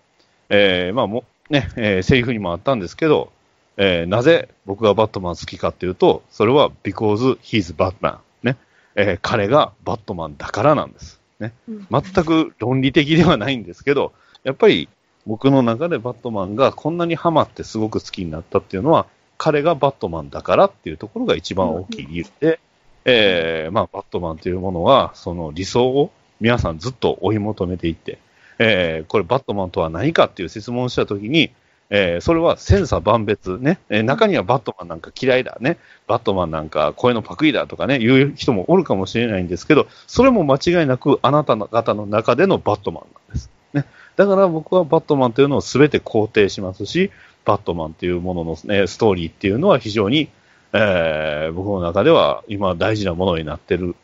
えーまあも、ね、えーセリフにもあったんですけど、えーなぜ僕がバットマン好きかっていうと、それは because he's Batman。ね。えー彼がバットマンだからなんです。ね。うん全く論理的ではないんですけど、やっぱり僕の中でバットマンがこんなにハマってすごく好きになったっていうのは、彼がバットマンだからっていうところが一番大きい理由で、えーまあ、バットマンというものは、その理想を皆さんずっと追い求めていって、えーこれバットマンとは何かっていう質問をしたときに、えーそれは千差万別ね、えー中にはバットマンなんか嫌いだね、バットマンなんか声のパクリだとかね、言う人もおるかもしれないんですけど、それも間違いなくあなた方の中でのバットマンなんです。ね。だから僕はバットマンというのを全て肯定しますし、バットマンというものの、ね、ストーリーっていうのは非常に、えー僕の中では今大事なものになってる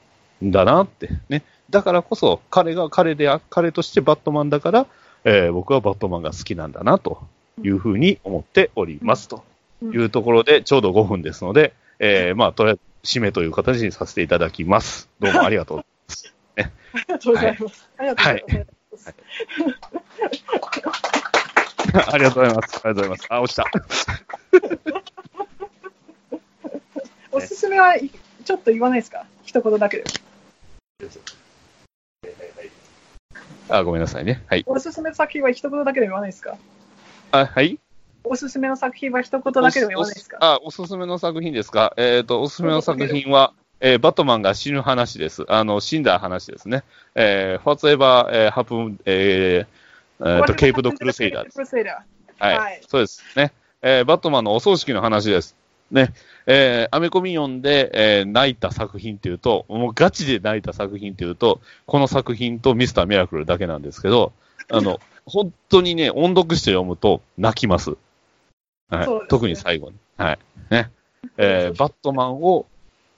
んだなってね。だからこそ彼が彼であ、彼としてバットマンだから、えー僕はバットマンが好きなんだなというふうに思っておりますというところでちょうど5分ですので、えーまあとりあえず締めという形にさせていただきます。どうもありがとう。ございます。ありがとうございます。ありがとうございます。ありがとうございます。あ、落ちた。おすすめはいちょっと言わないですか？一言だけで。あ、ごめんなさいね。はい。おすすめの作品は一言だけで言わないですか？あ、はい。おすすめの作品は一言だけでも言わないですか？おあ、おすすめの作品ですか？えっ、と、おすすめの作品は、えーバットマンが死ぬ話です。あの、死んだ話ですね。えー、Whatever、えー、Happened、えーえーと、ケープド・クルセイダーです。はい、はいそうですね。えーバットマンのお葬式の話です。ね。えーアメコミ読んで、えー泣いた作品っていうと、もうガチで泣いた作品っていうと、この作品とミスター・ミラクルだけなんですけど、あの、本当にね、音読して読むと泣きます。はい。ね特に最後に。はい。ね。えーバットマンを、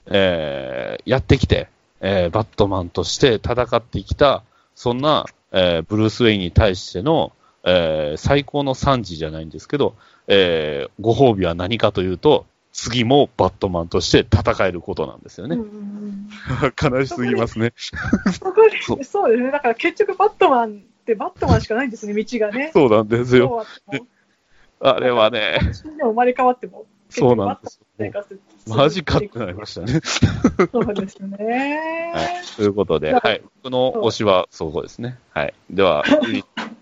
えーやってきて、えーバットマンとして戦ってきた、そんな、えーブルース・ウェインに対しての、えー最高の賛辞じゃないんですけど、えーご褒美は何かというと、次もバットマンとして戦えることなんですよね。悲しすぎますね。そこそうですね。だから結局バットマンってバットマンしかないんですね、道がね。そうなんですよ。あれはね、死んでも生まれ変わっても。そうなんですよ。マジかってなりましたね。そうですね。はい。ということで、はい。僕の推しはそうですね。はい。では、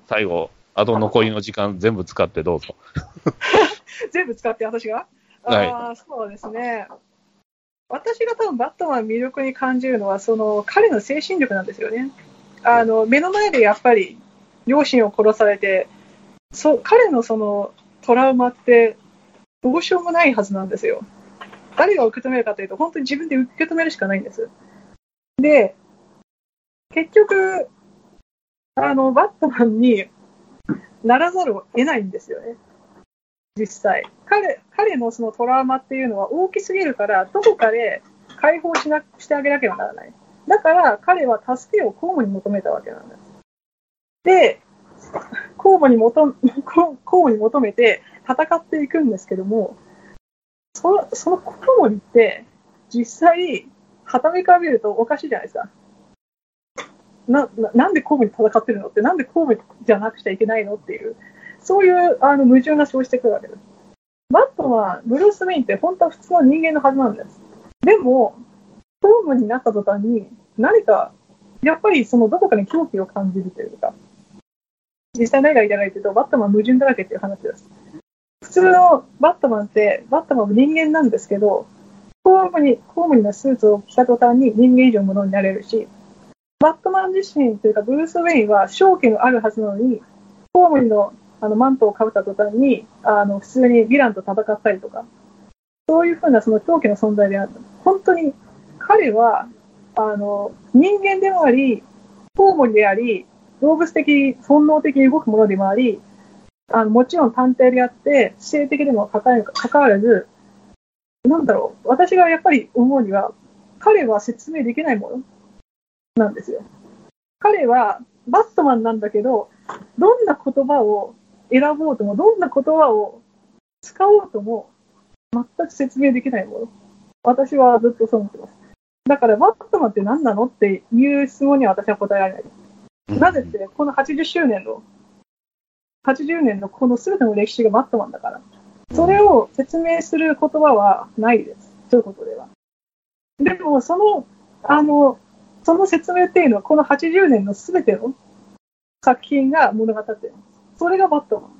最後、あと残りの時間全部使ってどうぞ。全部使って私が？はいああ、そうですね。私が多分バットマン魅力に感じるのは、その彼の精神力なんですよね。あの目の前でやっぱり両親を殺されて、そ彼のそのトラウマってどうしようもないはずなんですよ。誰が受け止めるかというと、本当に自分で受け止めるしかないんです。で、結局、あのバットマンにならざるを得ないんですよね。実際彼彼のそのトラウマっていうのは大きすぎるからどこかで解放しなしてあげなければならないだから彼は助けを公務に求めたわけなんですで公務に求公務に求めて戦っていくんですけどもそのその公務にって実際傍目から見るとおかしいじゃないですかなななんで公務に戦ってるのってなんで公務じゃなくちゃいけないのっていうそういうあの矛盾が生じてくるわけです。バットマン、ブルース・ウェインって本当は普通の人間のはずなんです。でも、公務になった途端に何か、やっぱりそのどこかに狂気を感じるというか、実際何が言いたいかというと、バットマン矛盾だらけっていう話です。普通のバットマンって、バットマンも人間なんですけど、公務に、公務になスーツを着た途端に人間以上のものになれるし、バットマン自身というか、ブルース・ウェインは正気のあるはずなのに、公務のあのマントをかぶった途端にあの普通にヴィランと戦ったりとか、そういうふうなその狂気の存在である。本当に彼はあの人間でもあり、コウモリであり、動物的、本能的に動くものでもあり、あのもちろん探偵であって、性的でもかかわらず、なんだろう、私がやっぱり思うには、彼は説明できないものなんですよ。彼はバットマンなんだけど、どんな言葉を選ぼうとも、どんな言葉を使おうとも、全く説明できないもの。私はずっとそう思ってます。だから、バットマンって何なのっていう質問には私は答えられない。なぜって、この80周年の、80年のこの全ての歴史がバットマンだから。それを説明する言葉はないです。そういうことでは。でも、その、あの、その説明っていうのは、この80年の全ての作品が物語っています。それがバットマン。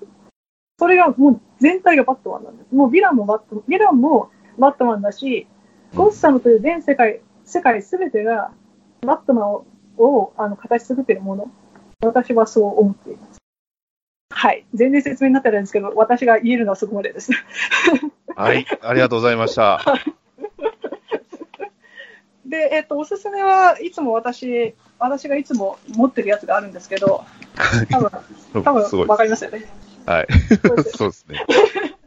それがもう全体がバットマンなんです。もうヴィランもバット、ヴィランもバットマンだし、ゴッサムという全世界、世界すべてがバットマンををあの形作っているもの。私はそう思っています。はい。全然説明になってないんですけど、私が言えるのはそこまでです。はい、ありがとうございました。で、えっと、おすすめはいつも私、私がいつも持ってるやつがあるんですけど、多分、多分、わかりますよね。はい。そうですね。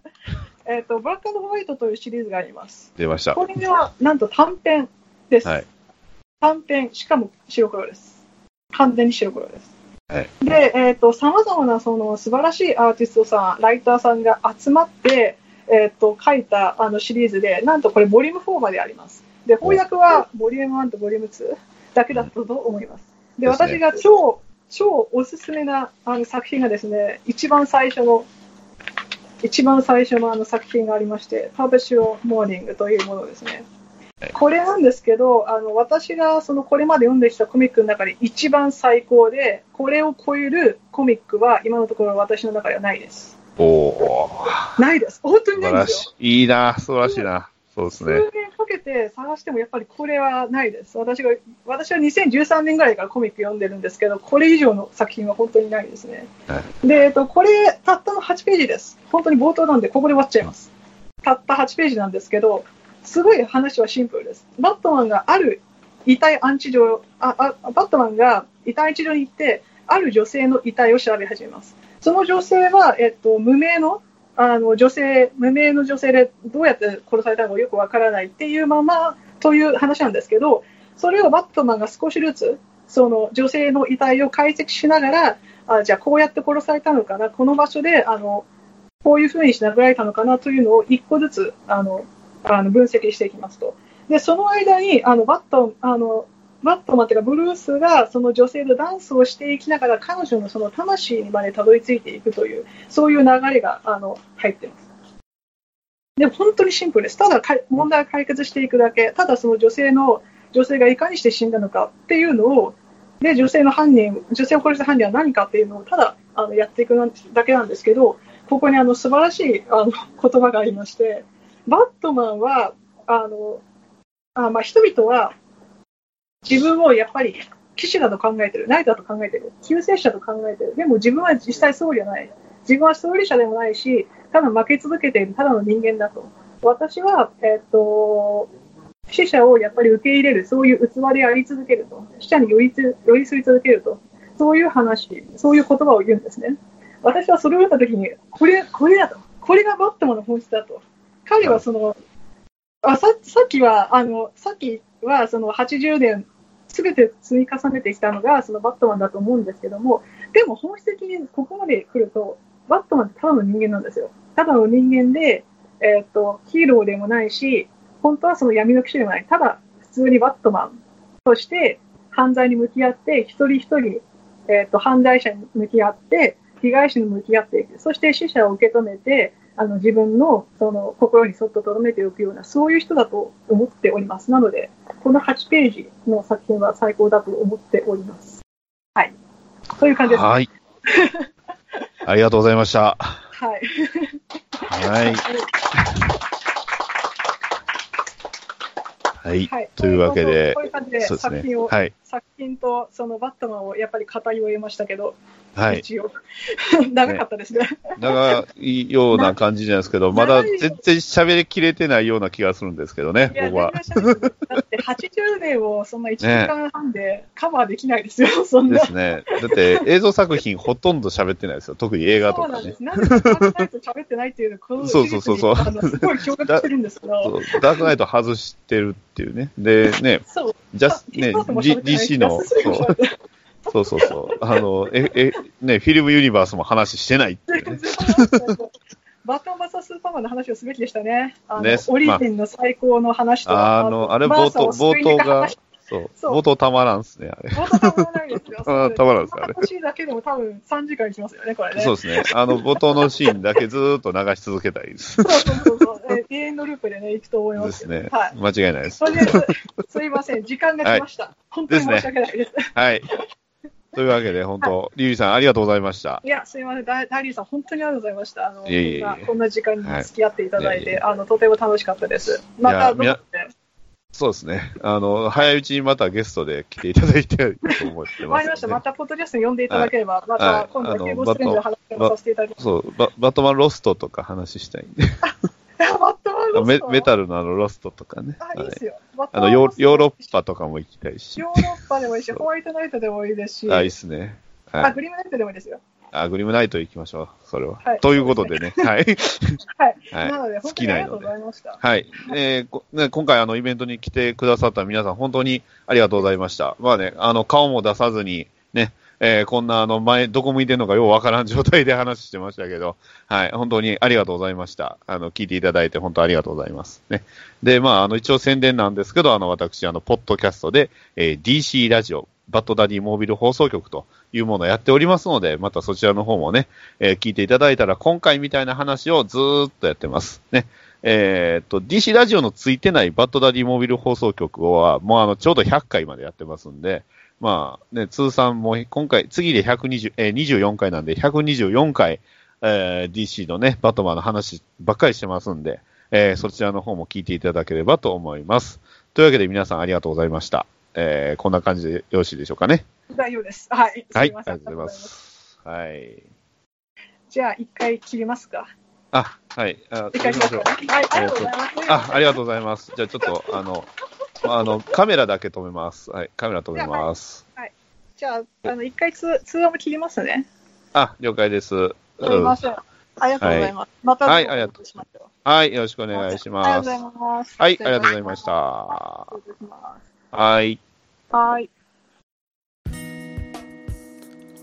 えっと、ブラックホワイトというシリーズがあります。出ました。これは、なんと短編です。はい。短編、しかも白黒です。完全に白黒です。はいで、えっ、と、様々なその素晴らしいアーティストさん、ライターさんが集まって、えっ、と、書いたあのシリーズで、なんとこれボリューム4まであります。で、翻訳はボリューム1とボリューム2だけだったと思います。で、私が超、超おすすめなあの作品がですね、一番最初の、一番最初のあの作品がありまして、パブシューモーニングというものですね。これなんですけど、あの私がそのこれまで読んできたコミックの中で一番最高で、これを超えるコミックは今のところ私の中ではないです。おおーないです。本当に素ないんですい。いいな、素晴らしいな。そうです数ね。年かけて探してもやっぱりこれはないです。私が私は2013年ぐらいからコミック読んでるんですけど、これ以上の作品は本当にないですね。はで、えっと、これ、たったの8ページです。本当に冒頭なんで、ここで終わっちゃいます。たった8ページなんですけど、すごい話はシンプルです。バットマンがある遺体安置所、ああバットマンが遺体安置所に行って、ある女性の遺体を調べ始めます。その女性は、えっと、無名のあの女性、無名の女性でどうやって殺されたのかよくわからないっていうままという話なんですけど、それをバットマンが少しずつ、その女性の遺体を解析しながら、あじゃあこうやって殺されたのかな、この場所であのこういうふうにして殴られたのかなというのを一個ずつあのあの分析していきますと。で、その間にあのバットあのバットマンというかブルースがその女性とダンスをしていきながら彼女のその魂にまでたどり着いていくというそういう流れがあの入ってます。で本当にシンプルです。ただ問題を解決していくだけ、ただその女性の女性がいかにして死んだのかっていうのを、で女性の犯人、女性を殺した犯人は何かっていうのをただあのやっていくだけなんですけど、ここにあの素晴らしいあの言葉がありまして、バットマンはあのあ、まあ、人々は自分をやっぱり騎士だと考えてる、ナイトだと考えてる、救世主だと考えてる、でも自分は実際そうじゃない、自分は勝利者でもないし、ただ負け続けている。ただの人間だと。私は、えっと、死者をやっぱり受け入れる、そういう器であり続けると、死者に寄りつ寄り添い続けると、そういう話、そういう言葉を言うんですね。私はそれを読んだときに、これ、これだと、これがバットマンの本質だと。彼はその、あささっきは、あの、さっきはその80年、すべて積み重ねてきたのがそのバットマンだと思うんですけども、でも本質的にここまで来ると、バットマンってただの人間なんですよ。ただの人間で、えーっと、ヒーローでもないし、本当はその闇の騎士でもない。ただ、普通にバットマンとして犯罪に向き合って、一人一人、えーっと、犯罪者に向き合って、被害者に向き合っていく。そして死者を受け止めて、あの自分のその心にそっと留めておくような、そういう人だと思っております。なので、この8ページの作品は最高だと思っております。はい。そういう感じです。はい。ありがとうございました。はい。はい。はい。はい。というわけでこういう感じでそうですね。はい。作品とそのバットマンをやっぱり語り終えましたけど、はい。一応。長かったですね。長いような感じじゃないですけど、まだ全然喋りきれてないような気がするんですけどね、僕は。だって80年をそんな1時間半でカバーできないですよ、そんな。ですね。だって映像作品ほとんど喋ってないですよ。特に映画とかね。そうなんです。なんでダークナイト喋ってないっていうの、このそうそうそうそうすごい驚愕してるんですけど、そうダークナイト外してるっていうね。で、ね、そう。ジャス、ね、D- DC の、そうそうそうそう。あの、え、え、ね、フィルムユニバースも話してないっていうね。バットマン VS スーパーマンの話をすべきでしたね。あのねオリジンの最高の話と、あの、あれ冒頭、冒頭が、そう、そう冒頭たまらんっすね、あれ。冒頭たまらないですよ。あたまらんですあれ話だけでも多分3時間いきますよね、これね。そうですね。あの、冒頭のシーンだけずーっと流し続けたいです。そうそうそうそう。え永遠のループでね、行くと思いまですすよ。ね。はい。間違いないですと。りあえず、すいません、時間が来ました。本当に申し訳ないです。はい。というわけで、本当、リリーさんありがとうございました。いや、すいません、ダリーさん、本当にありがとうございました。あの、いえいえこんな時間に付き合っていただいて、はいあの、とても楽しかったです。また、どうそうですね。あの、早いうちにまたゲストで来ていただいてると思ってます、わかりました。また、ポッドキャストに呼んでいただければ、まはいた、今度ケーブルストレンジの話をさせていただきます。そうバ、バットマンロストとか話したいんで。メメタルのあのロストとかね。あ、いいはいですよ。あのヨー、ロッパとかも行きたいし。ヨーロッパでもいいし、ホワイトナイトでもいいですし、あ、いいっすね。はいあ、グリムナイトでもいいですよ。あ、グリムナイト行きましょう。それは。はいということでね。はい。はい。はいなので、好きなので。はい。えーこね、今回あのイベントに来てくださった皆さん本当にありがとうございました。まあね、あの顔も出さずにね、えーこんなあの前、どこ向いてんのかようわからん状態で話してましたけど、はい、本当にありがとうございました。あの、聞いていただいて本当ありがとうございます。ね。で、まあ、あの、一応宣伝なんですけど、あの、私、あの、ポッドキャストで、えー DC ラジオ、バッドダディモービル放送局というものをやっておりますので、またそちらの方もね、えー聞いていただいたら、今回みたいな話をずーっとやってます。ね。えーっと、DC ラジオのついてないバッドダディモービル放送局は、もうあの、ちょうど100回までやってますんで、まあね、通算もう今回、次で120、えー24回なんで、124回、えー DC のね、バットマンの話ばっかりしてますんで、えーそちらの方も聞いていただければと思います。というわけで皆さんありがとうございました。えーこんな感じでよろしいでしょうかね。大丈夫です。はい。はい、ありがとうございま。す。はい。じゃあ、一回切りますか。あ、はい。あ一回切りましょう。はい、ありがとうございます。あ、ありがとうございます。じゃあちょっと、あの、あの、カメラだけ止めます。はい、カメラ止めます。じゃあ、あの、一回通通話も切りますね。あ、了解です。すうみまんせん。ありがとうございます。また、はいありがとうしましょはい、よろしくお願いしあります。がとうございます。はい、ありがとうございました。はい。す。はい。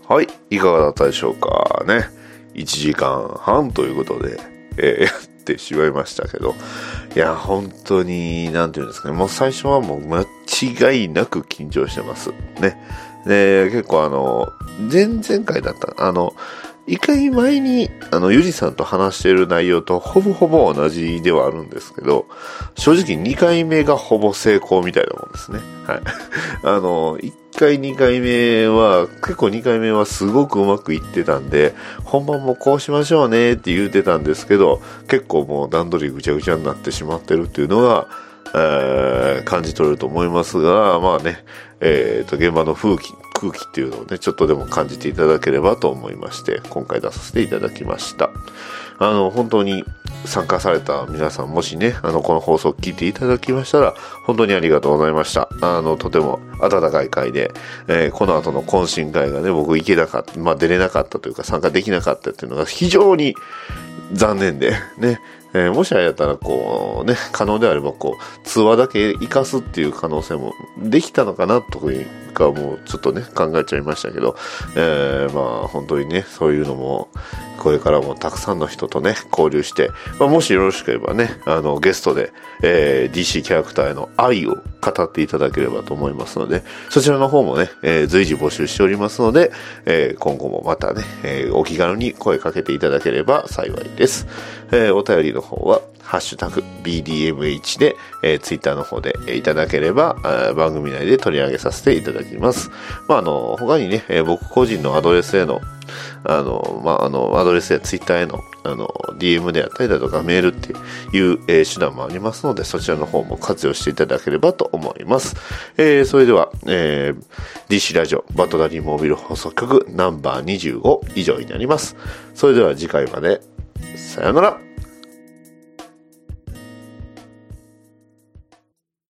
はい、いかがだったでしょうかね。1時間半ということで、えーやってしまいましたけど。いや、本当に、なんていうんですかね。もう最初はもう間違いなく緊張してます。ね。で、結構あの、前々回だった、あの、一回前に、あの、ゆりさんと話している内容とほぼほぼ同じではあるんですけど、正直2回目がほぼ成功みたいなもんですね。はい。あの、1回2回目は、結構2回目はすごくうまくいってたんで、本番もこうしましょうねって言ってたんですけど、結構もう段取りぐちゃぐちゃになってしまってるっていうのが、えー感じ取れると思いますが、まあね、えーと、現場の風紀、空気っていうのをね、ちょっとでも感じていただければと思いまして、今回出させていただきました。あの、本当に参加された皆さん、もしね、あの、この放送を聞いていただきましたら、本当にありがとうございました。あの、とても温かい会で、えーこの後の懇親会がね、僕行けなかった、まあ出れなかったというか参加できなかったっていうのが非常に残念で、ね、えーもしあれやったら、こう、ね、可能であれば、こう、通話だけ活かすっていう可能性もできたのかな、というか、もうちょっとね、考えちゃいましたけど、えーまあ、本当にね、そういうのも、これからもたくさんの人とね、交流して、まあ、もしよろしければね、あの、ゲストで、えー DC キャラクターへの愛を語っていただければと思いますので、そちらの方もね、えー随時募集しておりますので、えー今後もまたね、えーお気軽に声かけていただければ幸いです。えーお便りの方は、ハッシュタグ BDMH で、えー、ツイッターの方で、えーいただければ、あー番組内で取り上げさせていただだきます。まあ、あの、他にね、えー僕個人のアドレスへの、あの、まあ、あの、アドレスやツイッターへの、あの、DM であったりだとかメールっていう、えー手段もありますので、そちらの方も活用していただければと思います。えーそれでは、えー DC ラジオバトダリーモービル放送局ナンバー25以上になります。それでは次回まで、さよなら。